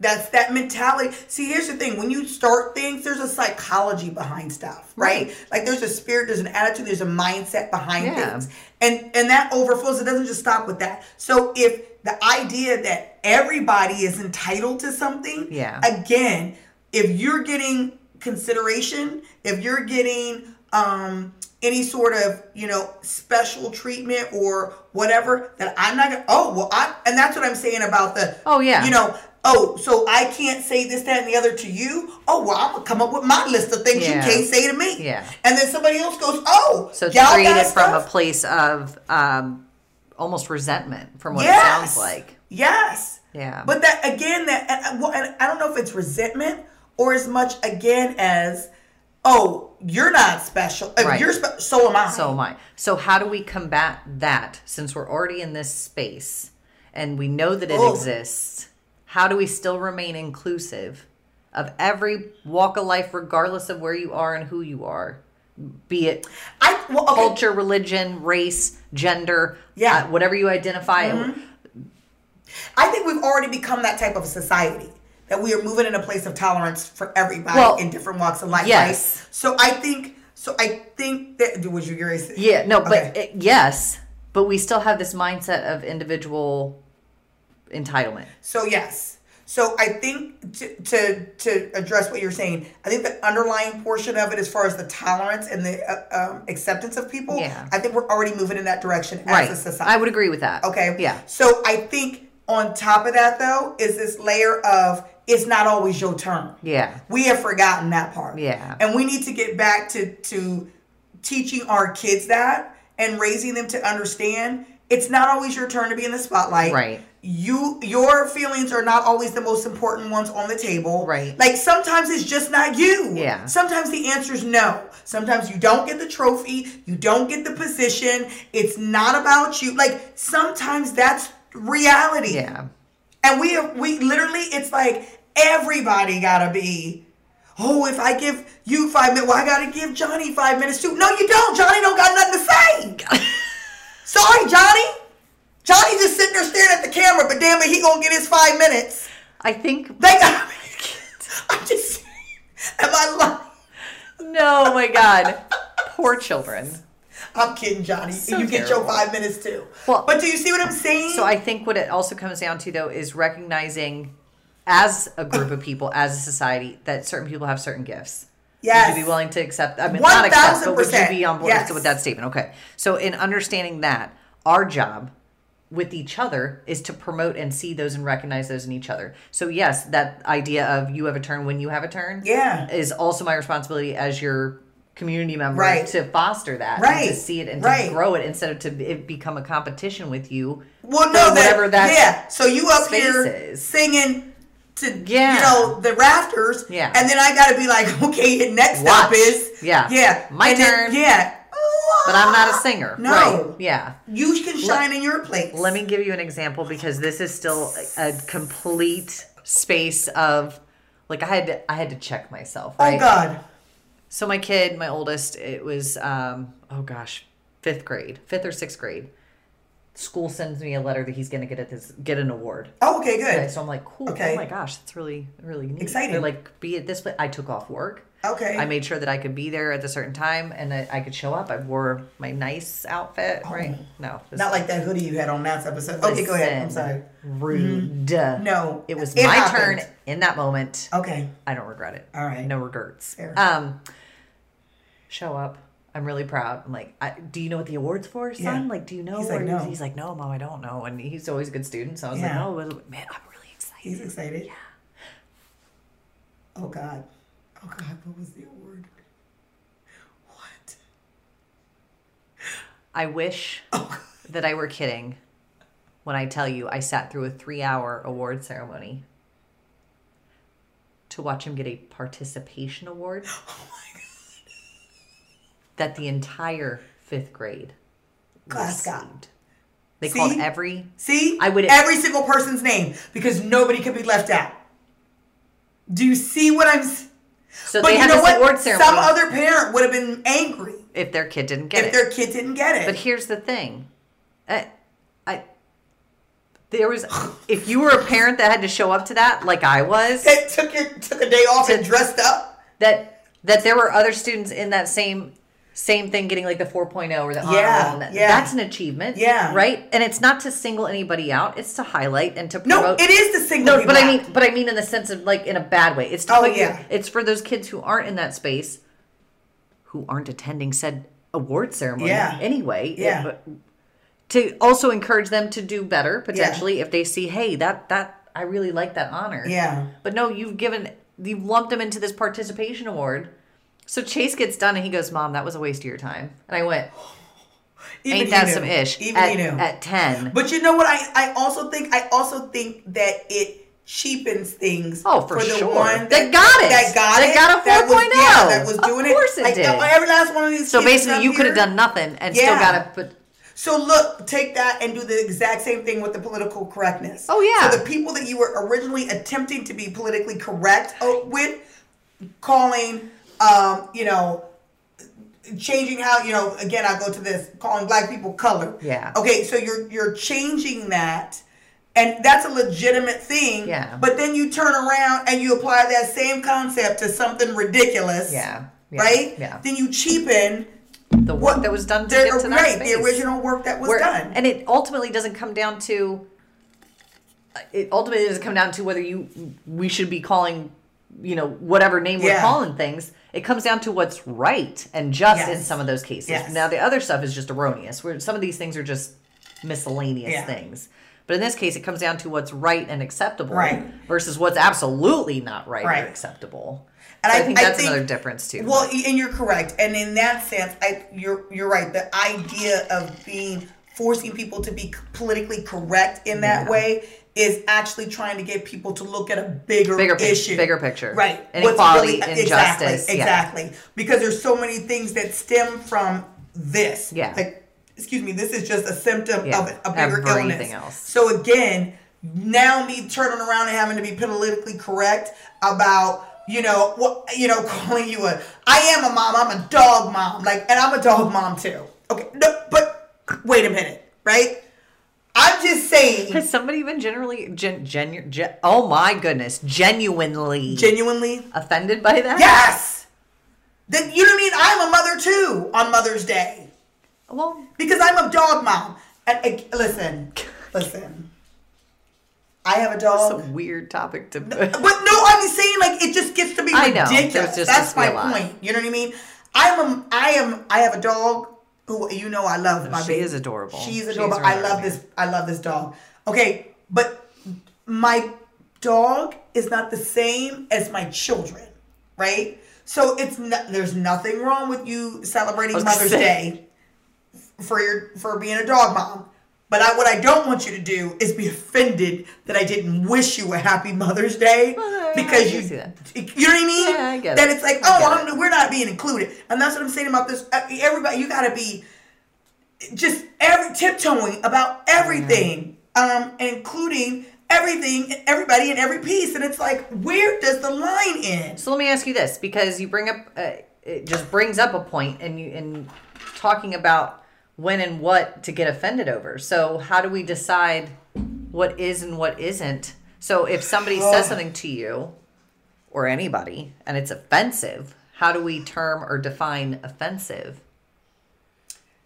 That's that mentality. See, here's the thing: when you start things, there's a psychology behind stuff, right? Right. Like there's a spirit, there's an attitude, there's a mindset behind Yeah. things, and and that overflows. It doesn't just stop with that. So if the idea that everybody is entitled to something, Yeah. again, if you're getting consideration, if you're getting um any sort of you know special treatment or whatever that i'm not gonna oh well i and that's what i'm saying about the Oh, yeah. you know oh so i can't say this that and the other to you oh well i'm gonna come up with my list of things Yeah. you can't say to me Yeah. and then somebody else goes oh So got created from a place of um, almost resentment, from what yes. it sounds like. yes Yeah. But that again, that and, I- well, and I don't know if it's resentment or as much again as, oh, you're not special. If Right. you're spe- so am I. So am I. So how do we combat that since we're already in this space and we know that it Ugh. exists? How do we still remain inclusive of every walk of life, regardless of where you are and who you are? Be it I well, okay. culture, religion, race, gender, Yeah. Mm-hmm. uh, whatever you identify. I think we've already become that type of society that we are moving in a place of tolerance for everybody Well, in different walks of life. yes. Right? So I think. So I think that was you curious? Yeah, no, but Okay. it, yes, but we still have this mindset of individual entitlement. So yes. So I think to, to to address what you're saying, I think the underlying portion of it, as far as the tolerance and the uh, um, acceptance of people, Yeah. I think we're already moving in that direction right. as a society. I would agree with that. Okay. Yeah. So I think on top of that, though, is this layer of it's not always your turn. Yeah. We have forgotten that part. Yeah. And we need to get back to to teaching our kids that and raising them to understand it's not always your turn to be in the spotlight. Right. You your feelings are not always the most important ones on the table. Right. Like sometimes it's just not you. Yeah. Sometimes the answer is no. Sometimes you don't get the trophy, you don't get the position. It's not about you. Like sometimes that's reality. Yeah. And we we literally it's like everybody gotta be. Oh, if I give you five minutes, well, I gotta give Johnny five minutes too. No, you don't. Johnny don't got nothing to say. Sorry, Johnny. Johnny just sitting there staring at the camera, but damn it, he gonna get his five minutes. I think They got. I'm just. Am I lying? no, my God. Poor children. I'm kidding, Johnny. So you get your five minutes too. Well- but do you see what I'm saying? So I think what it also comes down to though is recognizing as a group of people, as a society, that certain people have certain gifts. Yes. Would you be willing to accept? I mean, not accept, but would you be on board Yes. with that statement? Okay. So in understanding that, our job with each other is to promote and see those and recognize those in each other. So yes, that idea of you have a turn when you have a turn, Yeah. is also my responsibility as your community member Right. to foster that, Right. to see it and Right. to grow it instead of to it become a competition with you. Well, no, whatever that yeah. So you up here is. singing to Yeah. you know the rafters, Yeah. and then I got to be like, okay, next stop Watch. is Yeah. yeah, My and then- turn. yeah. But I'm not a singer, No. right? Yeah. You can shine in your place. Let me give you an example because this is still a a complete space of like I had to I had to check myself. Oh, right? Oh God. So my kid, my oldest, it was um oh gosh, fifth grade, fifth or sixth grade. School sends me a letter that he's gonna get at this get an award. Oh, okay, good. Okay, so I'm like, cool. Okay. Oh my gosh, that's really really neat. Exciting. They're like, be at this place. I took off work. Okay. I made sure that I could be there at a certain time and that I could show up. I wore my nice outfit. Right? No, Oh. Not like that hoodie you had on last episode. Okay, go ahead. I'm sorry. Rude. No, It was it my happened. turn in that moment. Okay. I don't regret it. All right. No regrets. Fair. Um, show up. I'm really proud. I'm like, I, do you know what the award's for, son? Yeah. Like, do you know? He's like, no. He's like, no, mom, I don't know. And he's always a good student. So I was Yeah. like, oh, man, I'm really excited. He's excited. Yeah. Oh God. Oh God. What was the award? What? I wish Oh. that I were kidding when I tell you I sat through a three hour award ceremony to watch him get a participation award Oh my God. that the entire fifth grade Class got. They See? called every See? I would- every single person's name because nobody could be left out. Do you see what I'm? s- so But they you had know this what? award ceremony Some other parent would have been angry if their kid didn't get if it. If their kid didn't get it. But here's the thing. I, I there was if you were a parent that had to show up to that like I was That took your took a day off and dressed up. that that there were other students in that same same thing getting like the 4.0 or the honor Yeah, roll, that- yeah. that's an achievement Yeah. right and it's not to single anybody out it's to highlight and to promote. No, it is the single. no but people i mean but i mean in the sense of like in a bad way it's to Oh, put your- yeah. it's for those kids who aren't in that space who aren't attending said award ceremony Yeah. anyway eh, Yeah. but to also encourage them to do better potentially if they see hey that that i really like that honor Yeah. but no, you've given you've lumped them into this participation award. So Chase gets done and he goes, "Mom, that was a waste of your time." And I went, Even "Ain't that knew. some ish?" Even at, he knew. at ten. But you know what? I, I also think I also think that it cheapens things. Oh, for the sure. one That got it. That got it. That it. got a That was, 4.0. yeah, that was doing it. Of course it. it Like, did. Every last one of these. so basically, you could have done nothing and still got to put. So look, take that and do the exact same thing with the political correctness. Oh, yeah. So the people that you were originally attempting to be politically correct uh, with, calling, um, you know, changing how you know. Again, I go to this calling black people color. Yeah. Okay, so you're you're changing that. And that's a legitimate thing. Yeah. But then you turn around and you apply that same concept to something ridiculous. Yeah. yeah, Right? Yeah. Then you cheapen The work that was done to the, get to that right, space. the original work that was Where- done. And it ultimately doesn't come down to. It ultimately doesn't come down to whether you we should be calling, you know, whatever name we're calling things. It comes down to what's right and just in some of those cases. Yes. Now the other stuff is just erroneous. Where some of these things are just miscellaneous Yeah. things. But in this case, it comes down to what's right and acceptable Right. versus what's absolutely not right, Right. or acceptable. And So I, I- think I that's think- another difference too. Well, and you're correct. And in that sense, I you're you're right. The idea of being forcing people to be politically correct in that Yeah. way is actually trying to get people to look at a bigger, Bigger issue, bigger picture. right? Inequality, exactly, injustice, yeah. exactly. Because there's so many things that stem from this. Yeah. Like, excuse me, this is just a symptom Yeah. of a bigger Everything illness. else. So again, now me turning around and having to be politically correct about you know what you know calling you a I am a mom, I'm a dog mom, like and I'm a dog mom too. Okay, no, but wait a minute, right? I'm just saying, Has somebody been generally gen, genu- gen, oh my goodness, genuinely genuinely, offended by that? yes. Then you know what I mean? I'm a mother too on Mother's Day Well, because I'm a dog mom. And, and listen, listen. I have a dog. it's a weird topic to. But no, I'm saying like it just gets to be I ridiculous. Just That's my point. You know what I mean? I'm a, I am I have a dog who you know I love my she baby. is adorable. She's She's adorable. really I love this I love this dog. Okay, but my dog is not the same as my children, right? So it's not, there's nothing wrong with you celebrating Mother's. Day for your for being a dog mom. But I, what I don't want you to do is be offended that I didn't wish you a happy Mother's Day Well, because you, you know what I mean? Yeah, I get that it. it's like, oh, I'm, we're not being included, and that's what I'm saying about this. Uh, Everybody, you got to be just every tiptoeing about everything, um, including everything, everybody, and every piece, and it's like, where does the line end? So let me ask you this, because you bring up, uh, it just brings up a point, and you in talking about when and what to get offended over. So how do we decide what is and what isn't? So if somebody Oh. says something to you or anybody and it's offensive, how do we term or define offensive?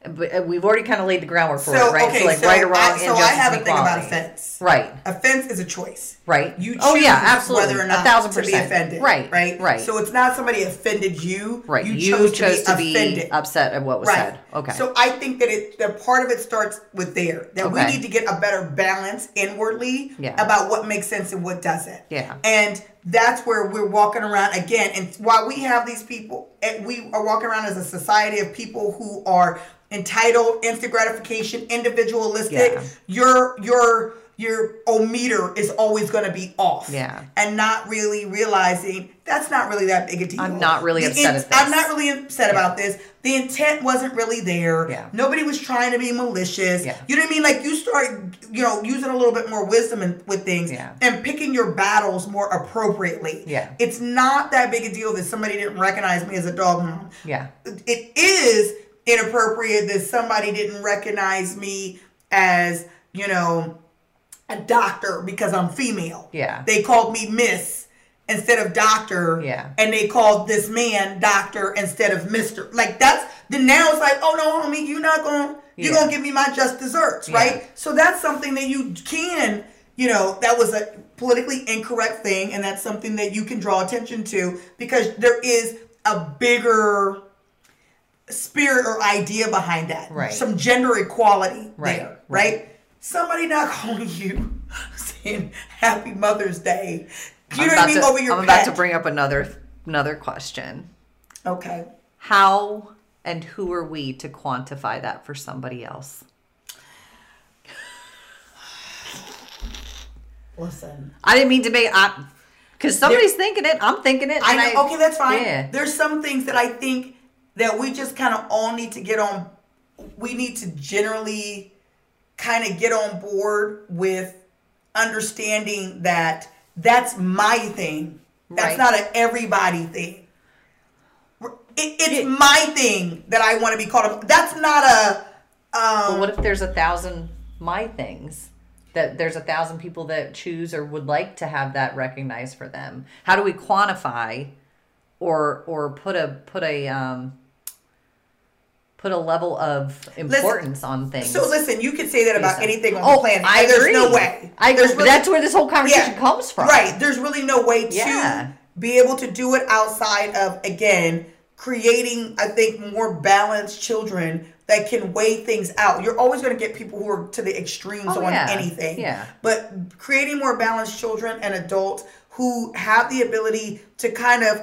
But uh, we've already kind of laid the groundwork for So it, right? okay, so like so right or wrong, I, so I have a and thing about offense. Right. Offense is a choice. Right. You choose oh yeah, absolutely. whether or not a thousand to be percent. offended. Right. Right. Right. So it's not somebody offended you. right. You, You, chose, to be, offended. upset at what was Right. said. Okay. So I think that it the part of it starts with there. That we need to get a better balance inwardly Yeah. about what makes sense and what doesn't. Yeah. And that's where we're walking around again. And while we have these people, and we are walking around as a society of people who are entitled, instant gratification, individualistic. Yeah. Your your your ometer is always going to be off. Yeah. And not really realizing that's not really that big a deal. I'm not really The upset this. I'm not really upset about this. The intent wasn't really there. Yeah. Nobody was trying to be malicious. Yeah. You know what I mean? Like you start, you know, using a little bit more wisdom in, with things Yeah. and picking your battles more appropriately. Yeah. It's not that big a deal that somebody didn't recognize me as a dog mom. yeah. It is inappropriate that somebody didn't recognize me as, you know, a doctor because I'm female. Yeah. They called me Miss instead of doctor. Yeah. And they called this man doctor instead of Mister. Like that's then now it's like, oh no, homie, you're not gonna you're Yeah. gonna give me my just desserts, Yeah. right? So that's something that you can, you know, that was a politically incorrect thing, and that's something that you can draw attention to because there is a bigger spirit or idea behind that. Right. Some gender equality Right, there, right. right? Somebody not calling you saying Happy Mother's Day. You I'm know what about I mean? to, Over your I'm pet. about to bring up another another question. Okay. How and who are we to quantify that for somebody else? Listen. I didn't mean to make I because somebody's thinking it. I'm thinking it. I know. okay, that's fine. Yeah. There's some things that I think that we just kind of all need to get on. We need to generally kind of get on board with understanding that that's my thing. That's Right. not an everybody thing. It, it's my thing that I want to be called. A, that's not a. Um, But what if there's a thousand my things? That there's a thousand people that choose or would like to have that recognized for them. How do we quantify or or put a put a um put a level of importance on things? so listen, you could say that about anything on Oh, the planet. I there's agree. no way. I agree. There's really- That's where this whole conversation comes from. Right. There's really no way to Yeah. be able to do it outside of again creating, I think, more balanced children that can weigh things out. You're always going to get people who are to the extremes Oh, on yeah. anything. Yeah. But creating more balanced children and adults who have the ability to kind of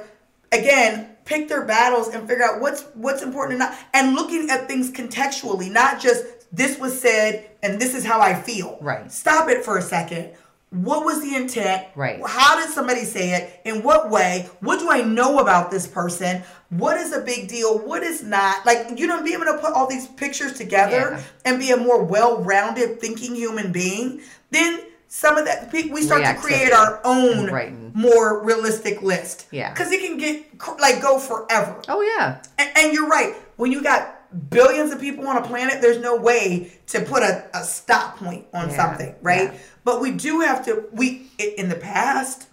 again pick their battles and figure out what's what's important and not and looking at things contextually, not just this was said and this is how I feel. Right. Stop it for a second. What was the intent? Right. How did somebody say it? In what way? What do I know about this person? What is a big deal? What is not? Like, you know, be able to put all these pictures together Yeah. and be a more well rounded thinking human being, then some of that, we start to create our own writing. more realistic list. Yeah. Because it can get, like, go forever. Oh yeah. And, and you're right. When you got billions of people on a planet, there's no way to put a, a stop point on Yeah, something, right? yeah. But we do have to. We in the past,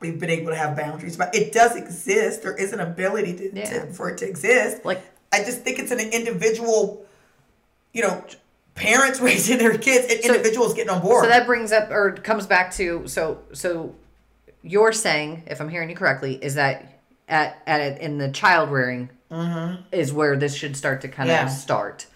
we've been able to have boundaries, but it does exist. There is an ability to, Yeah. to for it to exist. Like- I just think it's an individual. You know, parents raising their kids and individuals getting on board. So that brings up or comes back to so so you're saying, if I'm hearing you correctly, is that at at in the child rearing is where this should start to kind Yeah. of start.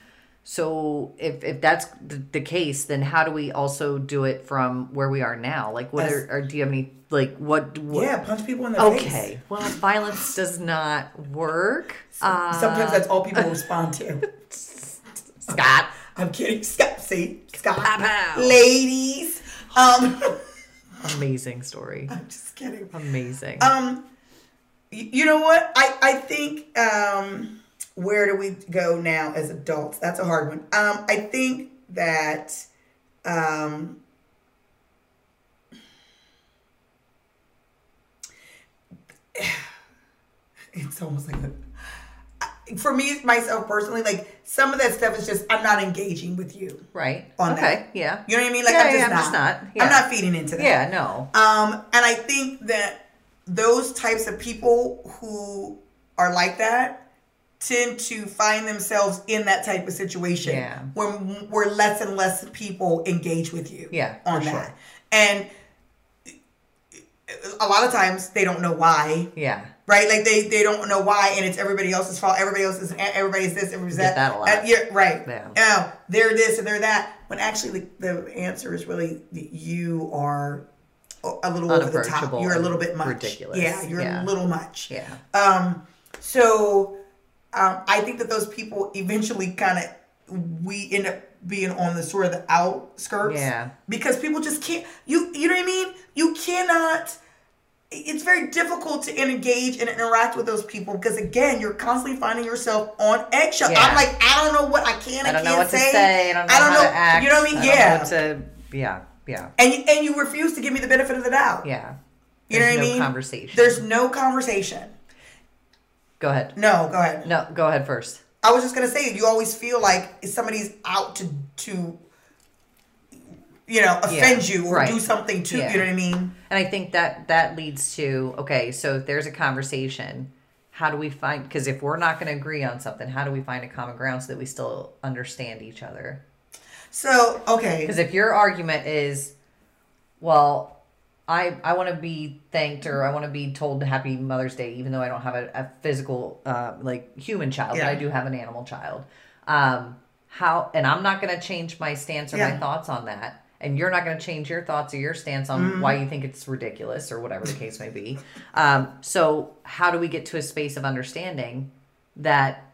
So if if that's the, the case, then how do we also do it from where we are now? Like, what are, or do you have any like what? what yeah, punch people in the face. Okay. Well, violence does not work. Uh, Sometimes that's all people respond to. Scott. I'm kidding. Scott, see, Scott, Pow, pow. ladies. Um, Amazing story. I'm just kidding. Amazing. Um, you know what? I I think um, where do we go now as adults? That's a hard one. Um, I think that um, it's almost like a, I- for me myself personally, like some of that stuff is just I'm not engaging with you. right. on okay. that. Yeah. You know what I mean? Like Yeah, I'm just yeah, I'm not. just not. Yeah. I'm not feeding into that. Yeah. No. Um, and I think that those types of people who are like that tend to find themselves in that type of situation Yeah. where where less and less people engage with you Yeah, on that. sure. And a lot of times they don't know why. Yeah. Right, like they they don't know why, and it's everybody else's fault. Everybody else is everybody's this, everybody's that. that a lot. And you're- right. Yeah. Oh, they're this and they're that. When actually the, the answer is really you are a little over the top. You're a little bit much. ridiculous. Yeah, you're Yeah. a little much. Yeah. Um, so um, I think that those people eventually kind of we end up being on the sort of the outskirts. Yeah. Because people just can't. You you know what I mean? You cannot. It's very difficult to engage and interact with those people because again, you're constantly finding yourself on eggshell. Yeah. I'm like, I don't know what I can I don't know can't to say. I don't know how to act. You know what I mean? I don't yeah. know to, yeah. Yeah. and you, and you refuse to give me the benefit of the doubt. Yeah. You know There's what I mean? conversation. There's no conversation. Go ahead. No, go ahead. No, go ahead first. I was just gonna say, you always feel like somebody's out to to you know, offend Yeah, you or right. do something to Yeah. you know what I mean? And I think that that leads to okay, so if there's a conversation, how do we find because if we're not going to agree on something, how do we find a common ground so that we still understand each other? So okay. Because if your argument is, well, I I want to be thanked or I want to be told Happy Mother's Day, even though I don't have a, a physical uh, like human child, Yeah. but I do have an animal child. Um, how and I'm not going to change my stance or my thoughts on that. And you're not going to change your thoughts or your stance on Mm-hmm. why you think it's ridiculous or whatever the case may be. Um, so, how do we get to a space of understanding that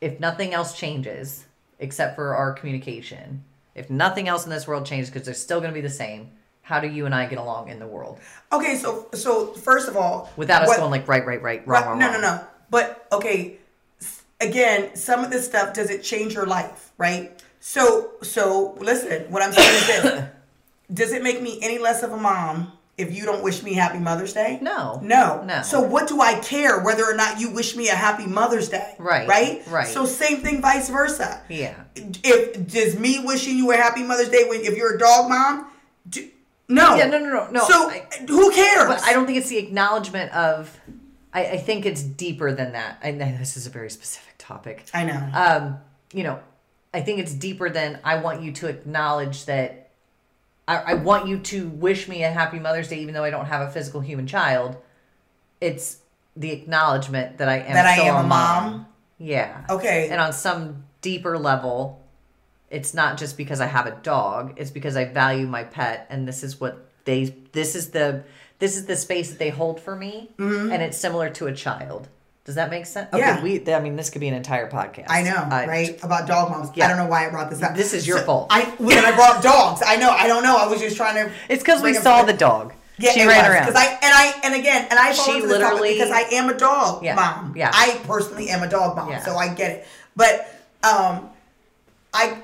if nothing else changes except for our communication, if nothing else in this world changes because they're still going to be the same, how do you and I get along in the world Okay, so so first of all, without us what- going like right, right, right, wrong, Right, wrong, no, wrong? no, no. But okay, again, some of this stuff does it change your life, right? So, so listen. What I'm saying is this: Does it make me any less of a mom if you don't wish me Happy Mother's Day? No. no, No. So what do I care whether or not you wish me a Happy Mother's Day? Right, right, right. So same thing, vice versa. Yeah. If does me wishing you a Happy Mother's Day when if you're a dog mom? Do, no. Yeah, no, no, no, no. So I- who cares? But I don't think it's the acknowledgement of. I, I think it's deeper than that. I know this is a very specific topic. I know. um, you know, I think it's deeper than I want you to acknowledge that. I, I want you to wish me a happy Mother's Day, even though I don't have a physical human child. It's the acknowledgement that I am That I am a mom? Yeah. Okay. And on some deeper level, it's not just because I have a dog. It's because I value my pet, and this is what they. This is the. This is the space that they hold for me, mm-hmm. and it's similar to a child. Does that make sense? Okay. Yeah. we. I mean, this could be an entire podcast. I know, I- right? About dog moms. Yeah. I don't know why I brought this up. This is your fault. I when I brought dogs. I know. I don't know. I was just trying to. It's because we saw the dog. Yeah, she ran was, around. Because I and I and again and I She into literally- because I am a dog Yeah, mom. yeah. I personally am a dog mom, Yeah. so I get it. But um, I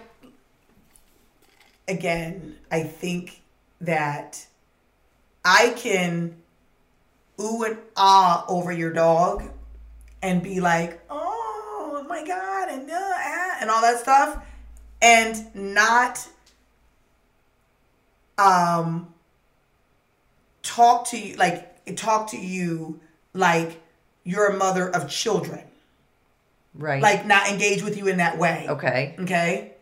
again, I think that I can ooh and ah over your dog and be like, oh my god, and uh, ah, and all that stuff, and not um talk to you like talk to you like you're a mother of children, right. like not engage with you in that way. okay. Okay.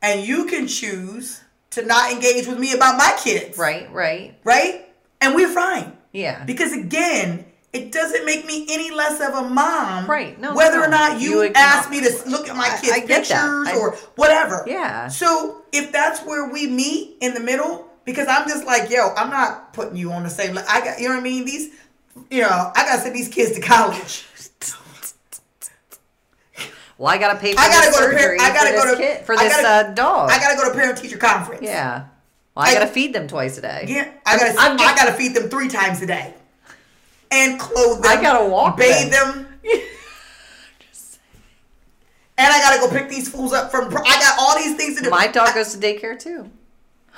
And you can choose to not engage with me about my kids. Right. Right. Right? And we're fine. Yeah. Because again, it doesn't make me any less of a mom. Right. No, Whether no. or not you, You ask me to look at my I- kids' I that. pictures I- or whatever. Yeah. So if that's where we meet in the middle, because I'm just like, yo, I'm not putting you on the same. le- I got, you know what I mean? These, you know, I gotta send these kids to college. Well, I gotta pay for I gotta this go to surgery par- I gotta for go this to kid, for I this gotta- uh, dog. I gotta go to parent teacher conference. yeah. Well, I, I- gotta feed them twice a day. Yeah, I gotta. I'm just- I gotta feed them three times a day, and clothe them. I gotta walk bathe them. them, and I gotta go pick these fools up from. I got all these things to do. My dog goes to daycare too.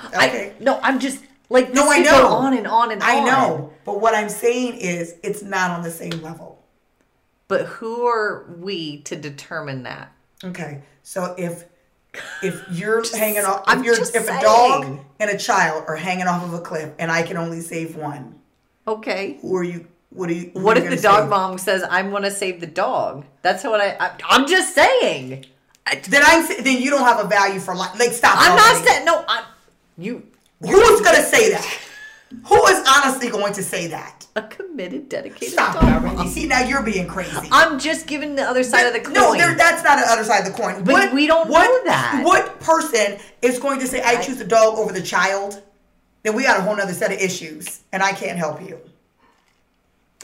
Okay. I, no, I'm just like this No, I know. on and on and I on. know, but what I'm saying is, it's not on the same level. But who are we to determine that? Okay, so if if you're hanging off, if I'm you're just if a dog and a child are hanging off of a cliff, and I can only save one, Okay. who are you? What are you? What are if the dog mom says, "I'm going to save the dog"? That's what I, I. I'm just saying. I, Then I'm then you don't have a value for life. Like stop. I'm not saying. No, I. You. Who's gonna say that? Who is honestly going to say that? A committed, dedicated Stop dog already. See now you're being crazy. I'm just giving the other side of the coin. No, there, that's not the other side of the coin. But we don't what, know that. What person is going to say I choose the dog over the child? Then we got a whole other set of issues, and I can't help you.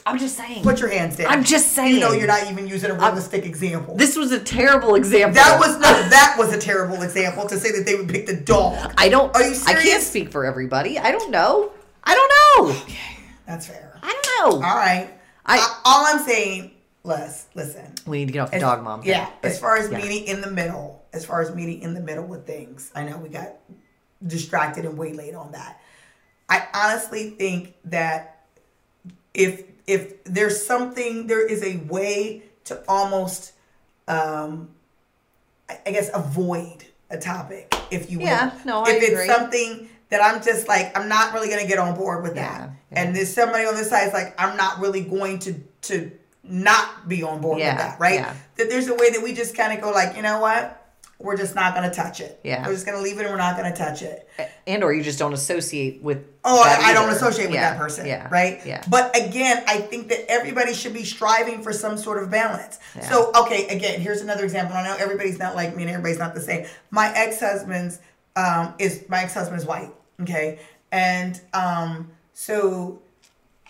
I'm just saying. Put your hands down. I'm just saying. You know you're not even using a realistic example. This was a terrible example. that was no, that was a terrible example to say that they would pick the dog. I don't. Are you serious? I can't speak for everybody. I don't know. I don't know. Okay, That's fair. I don't know. All right. I- I, all I'm saying, Les, listen. we need to get off the As- dog mom. thing, Yeah, but- as far as yeah. meeting in the middle, as far as meeting in the middle with things, I know we got distracted and way late on that. I honestly think that if if there's something, there is a way to almost, um, I, guess, avoid a topic, if you will. Yeah, no, I if it's agree. something that I'm just like, I'm not really gonna get on board with Yeah, that. yeah. And there's somebody on this side is like, I'm not really going to to not be on board Yeah, with that, right? That there's a way that we just kind of go like, you know what? We're just not gonna touch it. Yeah. We're just gonna leave it and we're not gonna touch it. and or you just don't associate with. Oh, I I don't associate with Yeah, that person. Yeah. Right? Yeah. But again, I think that everybody should be striving for some sort of balance. Yeah. So, okay, again, here's another example. I know everybody's not like me and everybody's not the same. My ex husband's um, is my ex husband is white. Okay. And um, so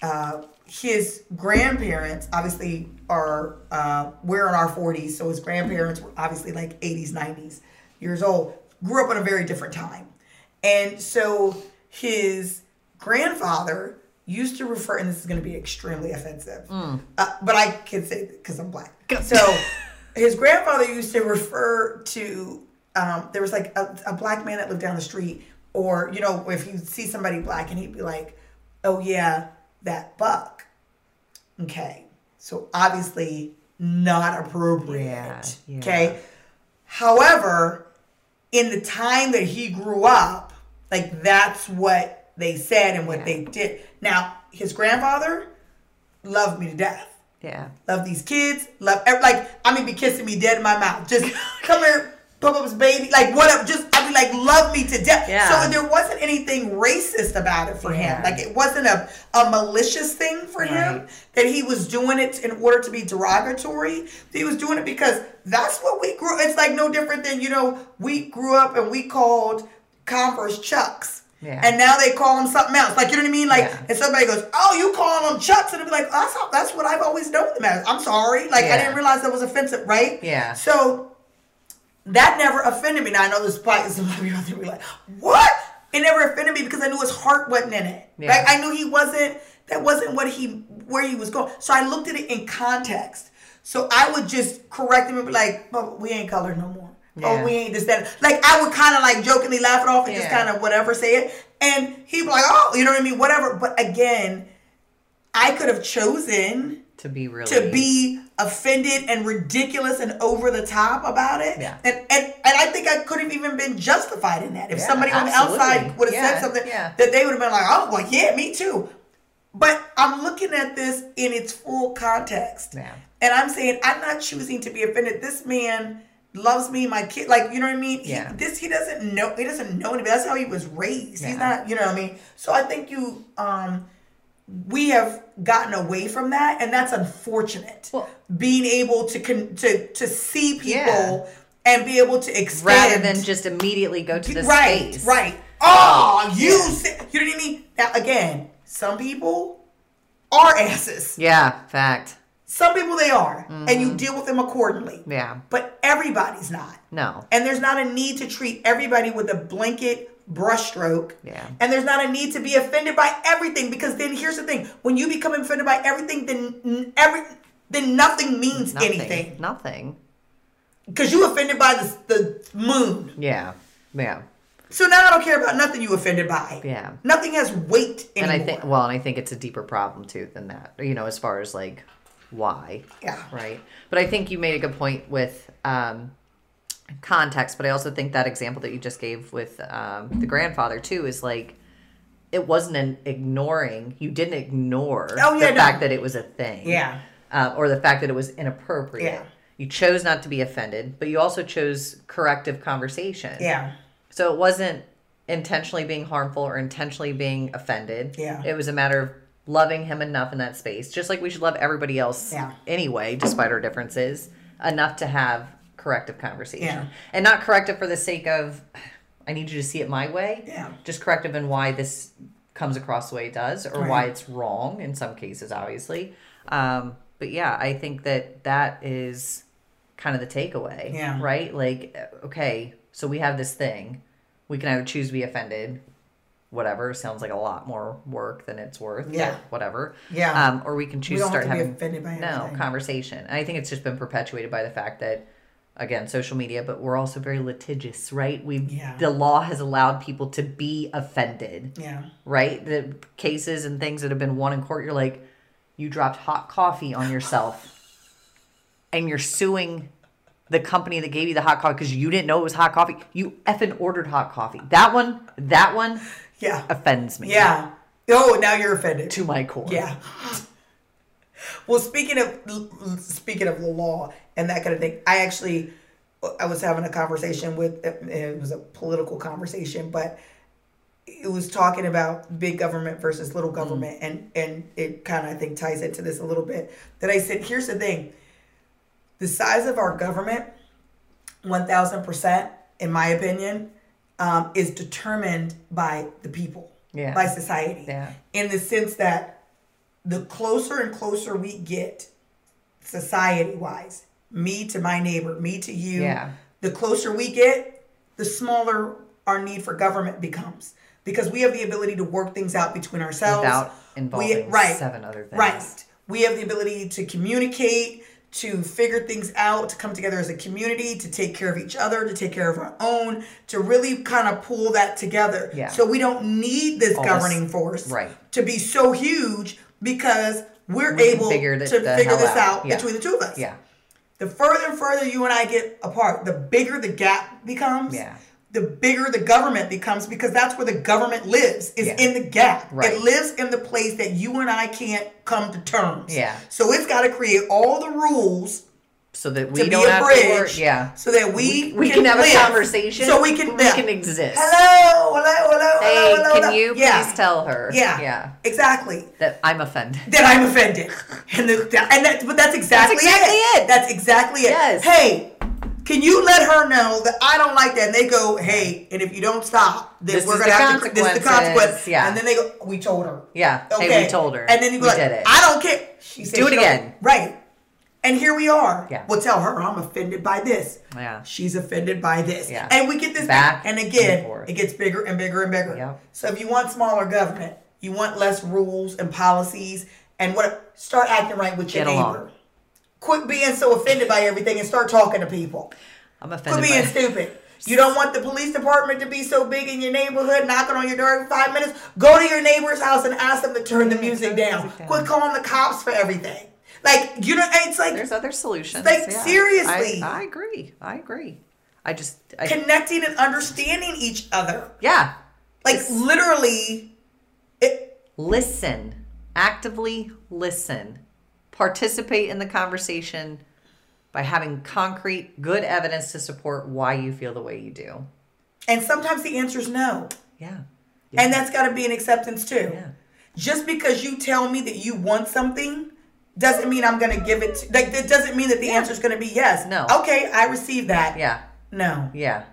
uh, his grandparents obviously are uh, we're in our 40s so his grandparents were obviously like 80s 90s years old grew up in a very different time. And so his grandfather used to refer and this is going to be extremely offensive uh, but i can say because i'm black. So his grandfather used to refer to um, there was like a, a black man that lived down the street or you know if you see somebody black and he'd be like oh yeah that buck okay so obviously not appropriate Yeah, yeah. okay however in the time that he grew up like that's what they said and what Yeah. they did now his grandfather loved me to death Yeah. love these kids, love like I mean, be kissing me dead in my mouth. Just come here, pump up his baby, like whatever. Just Like love me to death. Yeah. So there wasn't anything racist about it for Yeah. him. Like it wasn't a a malicious thing for him that he was doing it in order to be derogatory. He was doing it because that's what we grew. It's like no different than you know we grew up and we called Converse Chucks. Yeah. And now they call them something else. Like, you know what I mean? Like, Yeah. and somebody goes, Oh, you call them Chucks. And it'll be like, that's, how, that's what I've always known them as. I'm sorry. Like, I didn't realize that was offensive, right? Yeah. So that never offended me. Now, I know there's probably some people out there be like, What? It never offended me because I knew his heart wasn't in it. Yeah. Right? I knew he wasn't, that wasn't what he, where he was going. So I looked at it in context. So I would just correct him and be like, oh, we ain't colored no more. Yeah. Oh, we ain't this, that. Like, I would kind of like jokingly laugh it off and just kind of whatever say it. And he'd be like, oh, you know what I mean? Whatever. But again, I could have chosen To be really. to be offended and ridiculous and over the top about it. Yeah. And, and and I think I could have even been justified in that. If Yeah, somebody on the outside would have Yeah, said something yeah. that they would have been like, oh, well, yeah, me too. But I'm looking at this in its full context. Yeah. And I'm saying, I'm not choosing to be offended. This man loves me, my kid, like, you know what I mean? He- Yeah. this, he doesn't know, he doesn't know anybody. That's how he was raised. He's not, you know what I mean? So I think you, um, we have gotten away from that, and that's unfortunate. Well- Being able to con- to to see people Yeah. and be able to extend rather than just immediately go to the right, space. right. Oh, you Yeah. said, you know what I mean? Now again, some people are asses. Yeah. Fact. Some people they are, and Mm-hmm. you deal with them accordingly. Yeah. But everybody's not. No. And there's not a need to treat everybody with a blanket brushstroke. Yeah. And there's not a need to be offended by everything because then here's the thing: when you become offended by everything, then every then nothing means Nothing. anything Nothing. because you offended by the the moon. Yeah. Yeah. So now I don't care about nothing you offended by. Yeah. Nothing has weight And. I think, well, and I think it's a deeper problem too than that. You know, as far as like why. Yeah. Right. But I think you made a good point with um, context. But I also think that example that you just gave with um, the grandfather too is like it wasn't an ignoring. You didn't ignore Oh, yeah, the no. fact that it was a thing. Yeah. Uh, or the fact that it was inappropriate. Yeah. You chose not to be offended, but you also chose corrective conversation. Yeah. So it wasn't intentionally being harmful or intentionally being offended. Yeah. It was a matter of loving him enough in that space, just like we should love everybody else Yeah. anyway, despite our differences, enough to have corrective conversation. Yeah. And not corrective for the sake of, I need you to see it my way. Yeah. Just corrective in why this comes across the way it does or Right. why it's wrong in some cases, obviously. Um, but yeah, I think that that is kind of the takeaway. Yeah. Right? Like, okay, so we have this thing. We can either choose to be offended, whatever, sounds like a lot more work than it's worth. Yeah. Whatever. Yeah. Um, or we can choose to don't start to be having offended by no conversation. And I think it's just been perpetuated by the fact that again, social media, but we're also very litigious, right? We Yeah. the law has allowed people to be offended Yeah. right? The cases and things that have been won in court, you're like, you dropped hot coffee on yourself and you're suing the company that gave you the hot coffee because you didn't know it was hot coffee. You effing ordered hot coffee. That one, that one Yeah. offends me. Yeah. Oh, now you're offended. To my core. Yeah. Well, speaking of speaking of the law and that kind of thing, I actually I was having a conversation with it was a political conversation, but it was talking about big government versus little government, and and it kind of I think ties into this a little bit. That I said, here's the thing: the size of our government, one thousand percent, in my opinion, um, is determined by the people, Yeah. by society, Yeah. in the sense that the closer and closer we get society wise, me to my neighbor, me to you, Yeah. the closer we get, the smaller our need for government becomes. Because we have the ability to work things out between ourselves. Without involving right, seven other things. Right. We have the ability to communicate, to figure things out, to come together as a community, to take care of each other, to take care of our own, to really kind of pull that together. Yeah. So we don't need this All this- governing force right. to be so huge because we're We able figure to the- the figure this out. out Yeah. between the two of us. Yeah. The further and further you and I get apart, the bigger the gap becomes. Yeah. The bigger the government becomes because that's where the government lives, is Yeah. in the gap. Right. It lives in the place that you and I can't come to terms. Yeah. So it's got to create all the rules So that we be don't a have bridge. to work. Yeah. So that we We can have live. a conversation. So we can we yeah. can exist. Hello, hello, hello, Hey, hello, hello. can hello. you Yeah. please tell her? Yeah. Yeah. Exactly. That I'm offended. that I'm offended. And the, and that, but that's exactly, exactly it. That's exactly it. Yes. Hey, can you let her know that I don't like that? And they go, hey, and if you don't stop, then This we're gonna have to. This is the consequence. Yeah. And then they go, we told her. Yeah. Okay. Hey, we told her. And then you go like, it. I don't care. She said Do it again. Right. And here we are. Yeah. We'll tell her I'm offended by this. Yeah. She's offended by this. Yeah. And we get this Back and again, and it gets bigger and bigger and bigger. Yep. So if you want smaller government, you want less rules and policies, and what start acting right with your Get neighbor. along. Quit being so offended by everything and start talking to people. I'm offended. Quit being stupid. You don't want the police department to be so big in your neighborhood, knocking on your door every five minutes. Go to your neighbor's house and ask them to turn the music down. Quit calling the cops for everything. Like you know, it's like There's other solutions. Like, yeah. seriously. I, I agree. I agree. I just. I, connecting and understanding each other. yeah. Like Just literally, it, listen. Actively listen. Participate in the conversation by having concrete, good evidence to support why you feel the way you do. and sometimes the answer is no. Yeah. And that's got to be an acceptance too. Yeah. Just because you tell me that you want something doesn't mean I'm going to give it to, like it doesn't mean that the answer is going to be yes. No. Okay, I received that. Yeah. No. Yeah.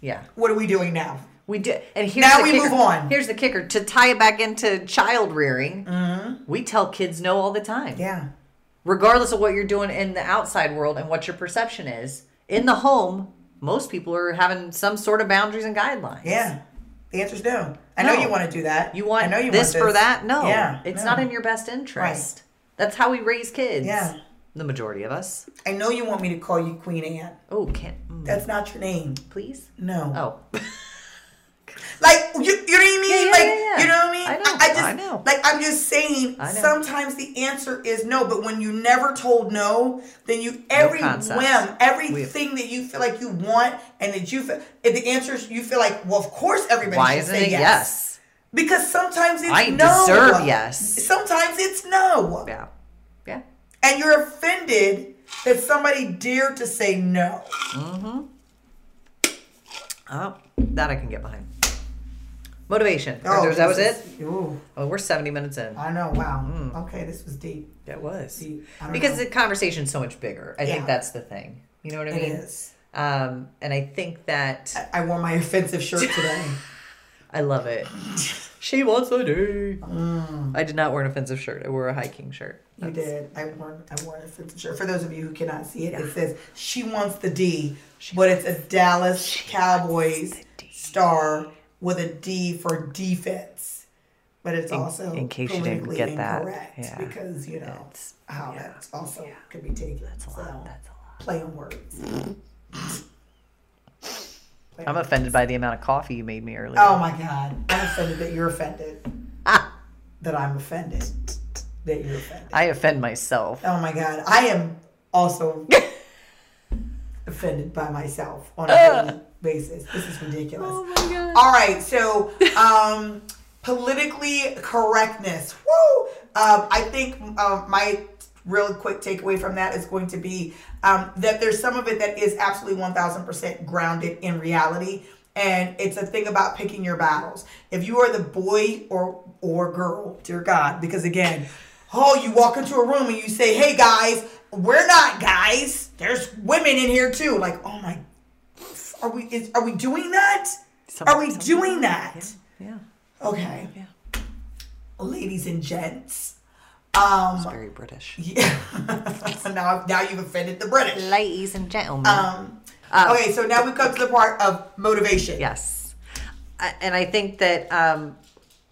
Yeah. What are we doing now? We did, and here's Now the we kicker. move on. Here's the kicker: to tie it back into child rearing, we tell kids no all the time, Mm-hmm. Yeah. Regardless of what you're doing in the outside world and what your perception is. In the home, most people are having some sort of boundaries and guidelines. Yeah. The answer is no. I know you want to do that. You want I know you this, want for that? No. Yeah. It's no. not in your best interest. Right. That's how we raise kids. Yeah. The majority of us. I know you want me to call you Queen Anne. Oh, can't. mm, That's not your name. please? No. Oh. Like you, you know what I mean? Yeah, like you know what I mean? I know, I, just I know. like I'm just saying. Sometimes the answer is no, but when you never told no, then you every concept. whim, everything that you feel like you want, and that you feel, if the answer is you feel like, well, of course everybody Why should say it yes. yes? Because sometimes it's I no. deserve yes. Sometimes it's no, Yeah. Yeah. and you're offended that somebody dared to say no. Mm-hmm. Oh, that I can get behind. Motivation. Or that was this it? is- Ooh, Oh, we're 70 minutes in. I know. Wow. Mm. Okay, this was deep. That was. deep. Because know. the conversation's so much bigger. I Yeah. think that's the thing. You know what I It mean? is. Um, and I think that I I wore my offensive shirt today. I love it. She wants a D. Mm. I did not wear an offensive shirt. I wore a hiking shirt. You did. I wore I wore an offensive shirt. For those of you who cannot see it, it says she wants the D, but it's a Dallas Cowboys star with a D for defense. But it's In- also in case you didn't get that, yeah. because you know It's- how yeah. that also could be taken. That's a so, lot. That's a lot. play on words. Play I'm on- offended by the amount of coffee you made me earlier. Oh my God! I'm offended that you're offended. Ah, That I'm offended. That you're offended. I offend myself. Oh my god, I am also offended by myself on a daily basis. This is ridiculous. Oh my god. All right, so um, politically correctness. Woo! Um, I think um, my real quick takeaway from that is going to be um, that there's some of it that is absolutely 1000% grounded in reality. And it's a thing about picking your battles. If you are the boy or or girl, dear God, because again, oh, you walk into a room and you say, "Hey guys, we're not guys. There's women in here too." Like, oh my, are we? Is, are we doing that? Some- are we some- doing that? Yeah. Okay, Yeah. ladies and gents. Um, It's very British. yeah. now, now you've offended the British. Ladies and gentlemen. Um, okay, so now we've come to the part of motivation. Yes. And I think that um,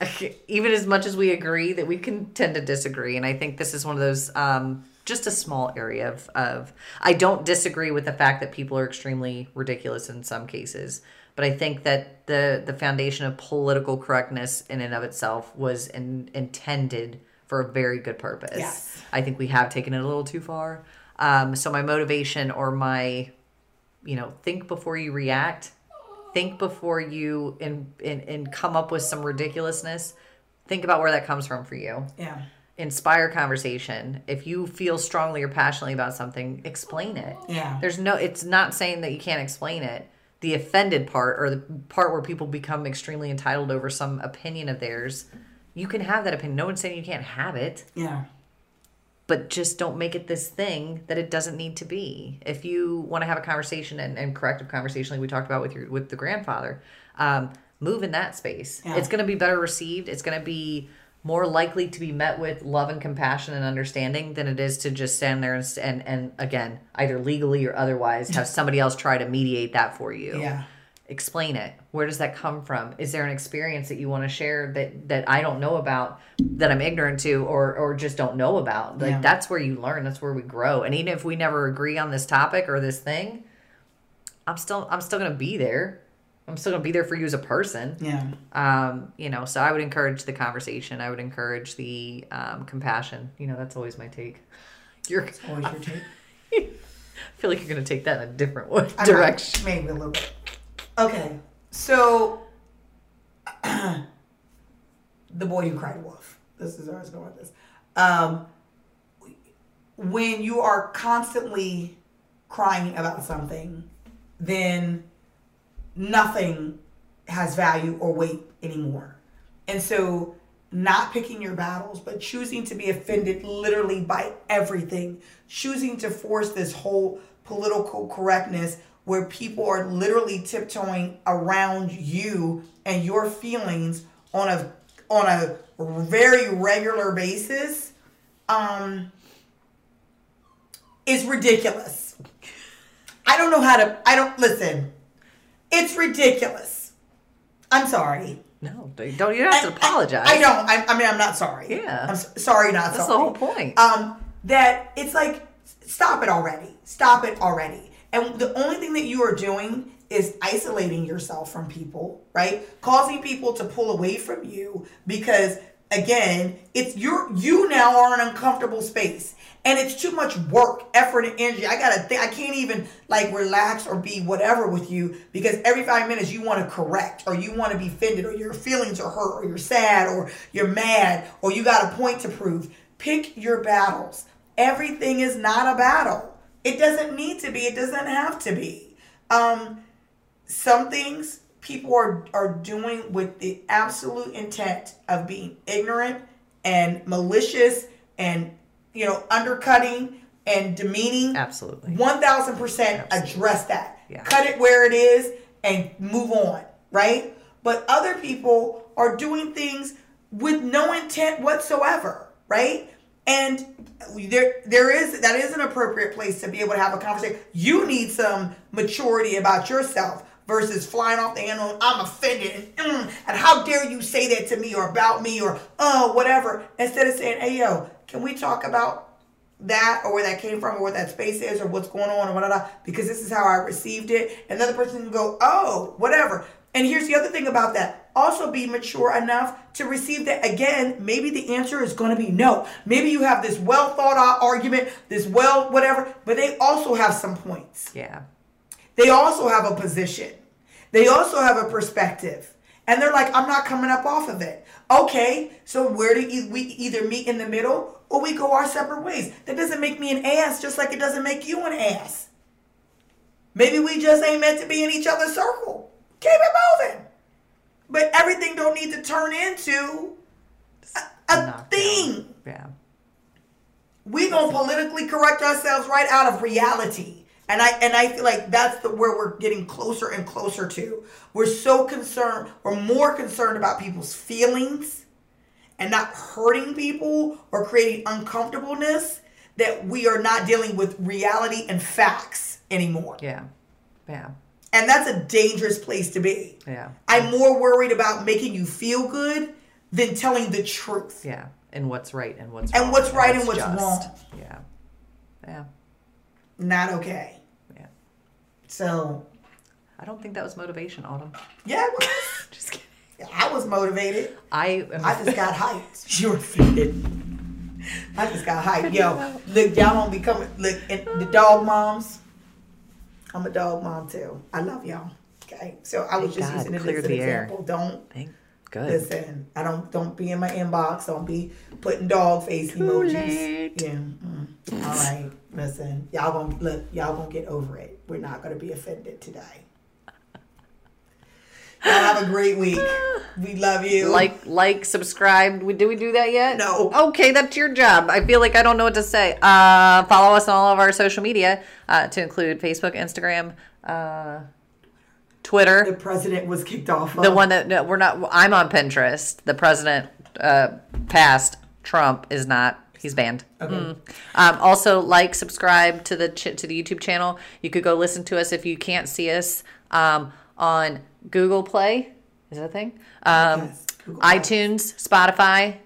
even as much as we agree, that we can tend to disagree. And I think this is one of those, um, just a small area of, of. I don't disagree with the fact that people are extremely ridiculous in some cases. But I think that the, the foundation of political correctness in and of itself was in, intended for a very good purpose. Yes. I think we have taken it a little too far. Um, so my motivation or my you know think before you react think before you and and, and come up with some ridiculousness think about where that comes from for you Yeah. Inspire conversation if you feel strongly or passionately about something explain it Yeah. there's no it's not saying that you can't explain it the offended part or the part where people become extremely entitled over some opinion of theirs you can have that opinion no one's saying you can't have it Yeah. but just don't make it this thing that it doesn't need to be. If you want to have a conversation and, and corrective conversation like we talked about with your with the grandfather, um, move in that space. Yeah. It's going to be better received. It's going to be more likely to be met with love and compassion and understanding than it is to just stand there and and, and again either legally or otherwise have somebody else try to mediate that for you. Yeah. explain it. Where does that come from? Is there an experience that you want to share that that i don't know about that i'm ignorant to or or just don't know about? Like Yeah. that's where you learn that's where we grow. And even if we never agree on this topic or this thing i'm still i'm still gonna be there i'm still gonna be there for you as a person Yeah. um you know so i would encourage the conversation i would encourage the um, compassion you know that's always my take you're Always your take. i feel like you're gonna take that in a different way, direction Maybe a little bit. Okay. So, the boy who cried wolf. This is where I was going with this. Um, when you are constantly crying about something, then nothing has value or weight anymore. And so, not picking your battles, but choosing to be offended literally by everything, choosing to force this whole political correctness where people are literally tiptoeing around you and your feelings on a on a very regular basis um is ridiculous. I don't know how to I don't listen. It's ridiculous. I'm sorry. no don't you don't have to apologize I, I don't. I, I mean, I'm not sorry. Yeah. I'm sorry, not That's the whole point. Um, that it's like, stop it already. Stop it already. And the only thing that you are doing is isolating yourself from people, right? Causing people to pull away from you because again, it's you're you now are in an uncomfortable space. And it's too much work, effort, and energy. I gotta think I can't even like relax or be whatever with you because every five minutes you want to correct or you want to be offended or your feelings are hurt or you're sad or you're mad or you got a point to prove. Pick your battles. Everything is not a battle. It doesn't need to be. It doesn't have to be. Um, some things people are are doing with the absolute intent of being ignorant and malicious and you know undercutting and demeaning. Absolutely. One thousand percent address that. Yeah. Cut it where it is and move on. Right. But other people are doing things with no intent whatsoever. Right. And there, there is that is an appropriate place to be able to have a conversation. You need some maturity about yourself versus flying off the handle. I'm offended, and, mm, and how dare you say that to me or about me or uh whatever. Instead of saying, "Hey yo, can we talk about that or where that came from or where that space is or what's going on or whatever because this is how I received it." And the person can go, "Oh, whatever." And here's the other thing about that. Also be mature enough to receive that again, maybe the answer is going to be no. Maybe you have this well thought out argument, this well whatever, but they also have some points. Yeah. they also have a position. They also have a perspective. And they're like, I'm not coming up off of it. Okay, so where do we either meet in the middle or we go our separate ways? That doesn't make me an ass, just like it doesn't make you an ass. Maybe we just ain't meant to be in each other's circle. Keep it moving. But everything don't need to turn into a, a thing. Yeah. We gonna politically correct ourselves right out of reality. And I and I feel like that's the where we're getting closer and closer to. We're so concerned, we're more concerned about people's feelings and not hurting people or creating uncomfortableness that we are not dealing with reality and facts anymore. Yeah. Yeah. And that's a dangerous place to be. Yeah. I'm more worried about making you feel good than telling the truth. Yeah. And what's right and what's And wrong what's right and what's just. wrong. Yeah. Yeah. Not okay. Yeah. So, I don't think that was motivation, Autumn. yeah, it was. Just kidding. I was motivated. I am I just got hyped. You're offended. I just got hyped. Yo, look, y'all don't be coming. Look, and the dog moms. I'm a dog mom too. I love y'all. Okay, so I was Thank just God, using it as an the air. example. Don't Thank good. listen. I don't don't be in my inbox. Don't be putting dog face Too emojis. late. Yeah. mm. All right. Listen, y'all gonna look. Y'all gonna get over it. We're not gonna be offended today. Y'all have a great week. We love you. Like, like, subscribe. We- Did we do that yet? No. Okay, that's your job. I feel like I don't know what to say. Uh, follow us on all of our social media, uh, to include Facebook, Instagram, uh, Twitter. the president was kicked off. The one that no, we're not. I'm on Pinterest. The president uh, passed. Trump is not. He's banned. Mm. Um, also, like, subscribe to the ch- to the YouTube channel. You could go listen to us if you can't see us um, on Google Play. Is that a thing? Um, Yes, iTunes, Spotify.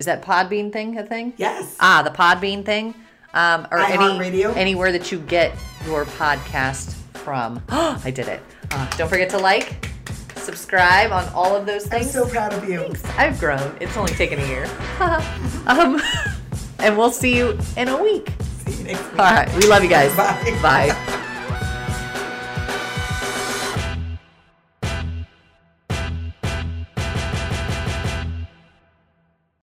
Is that Podbean thing a thing? Yes. Ah, the Podbean thing. Um, or any iHeartRadio. anywhere that you get your podcast from. I did it. Uh, don't forget to like, subscribe on all of those things. I'm so proud of you. I've grown. It's only taken a year. um, and we'll see you in a week. See you next week. All right. We love you guys. Bye. Bye.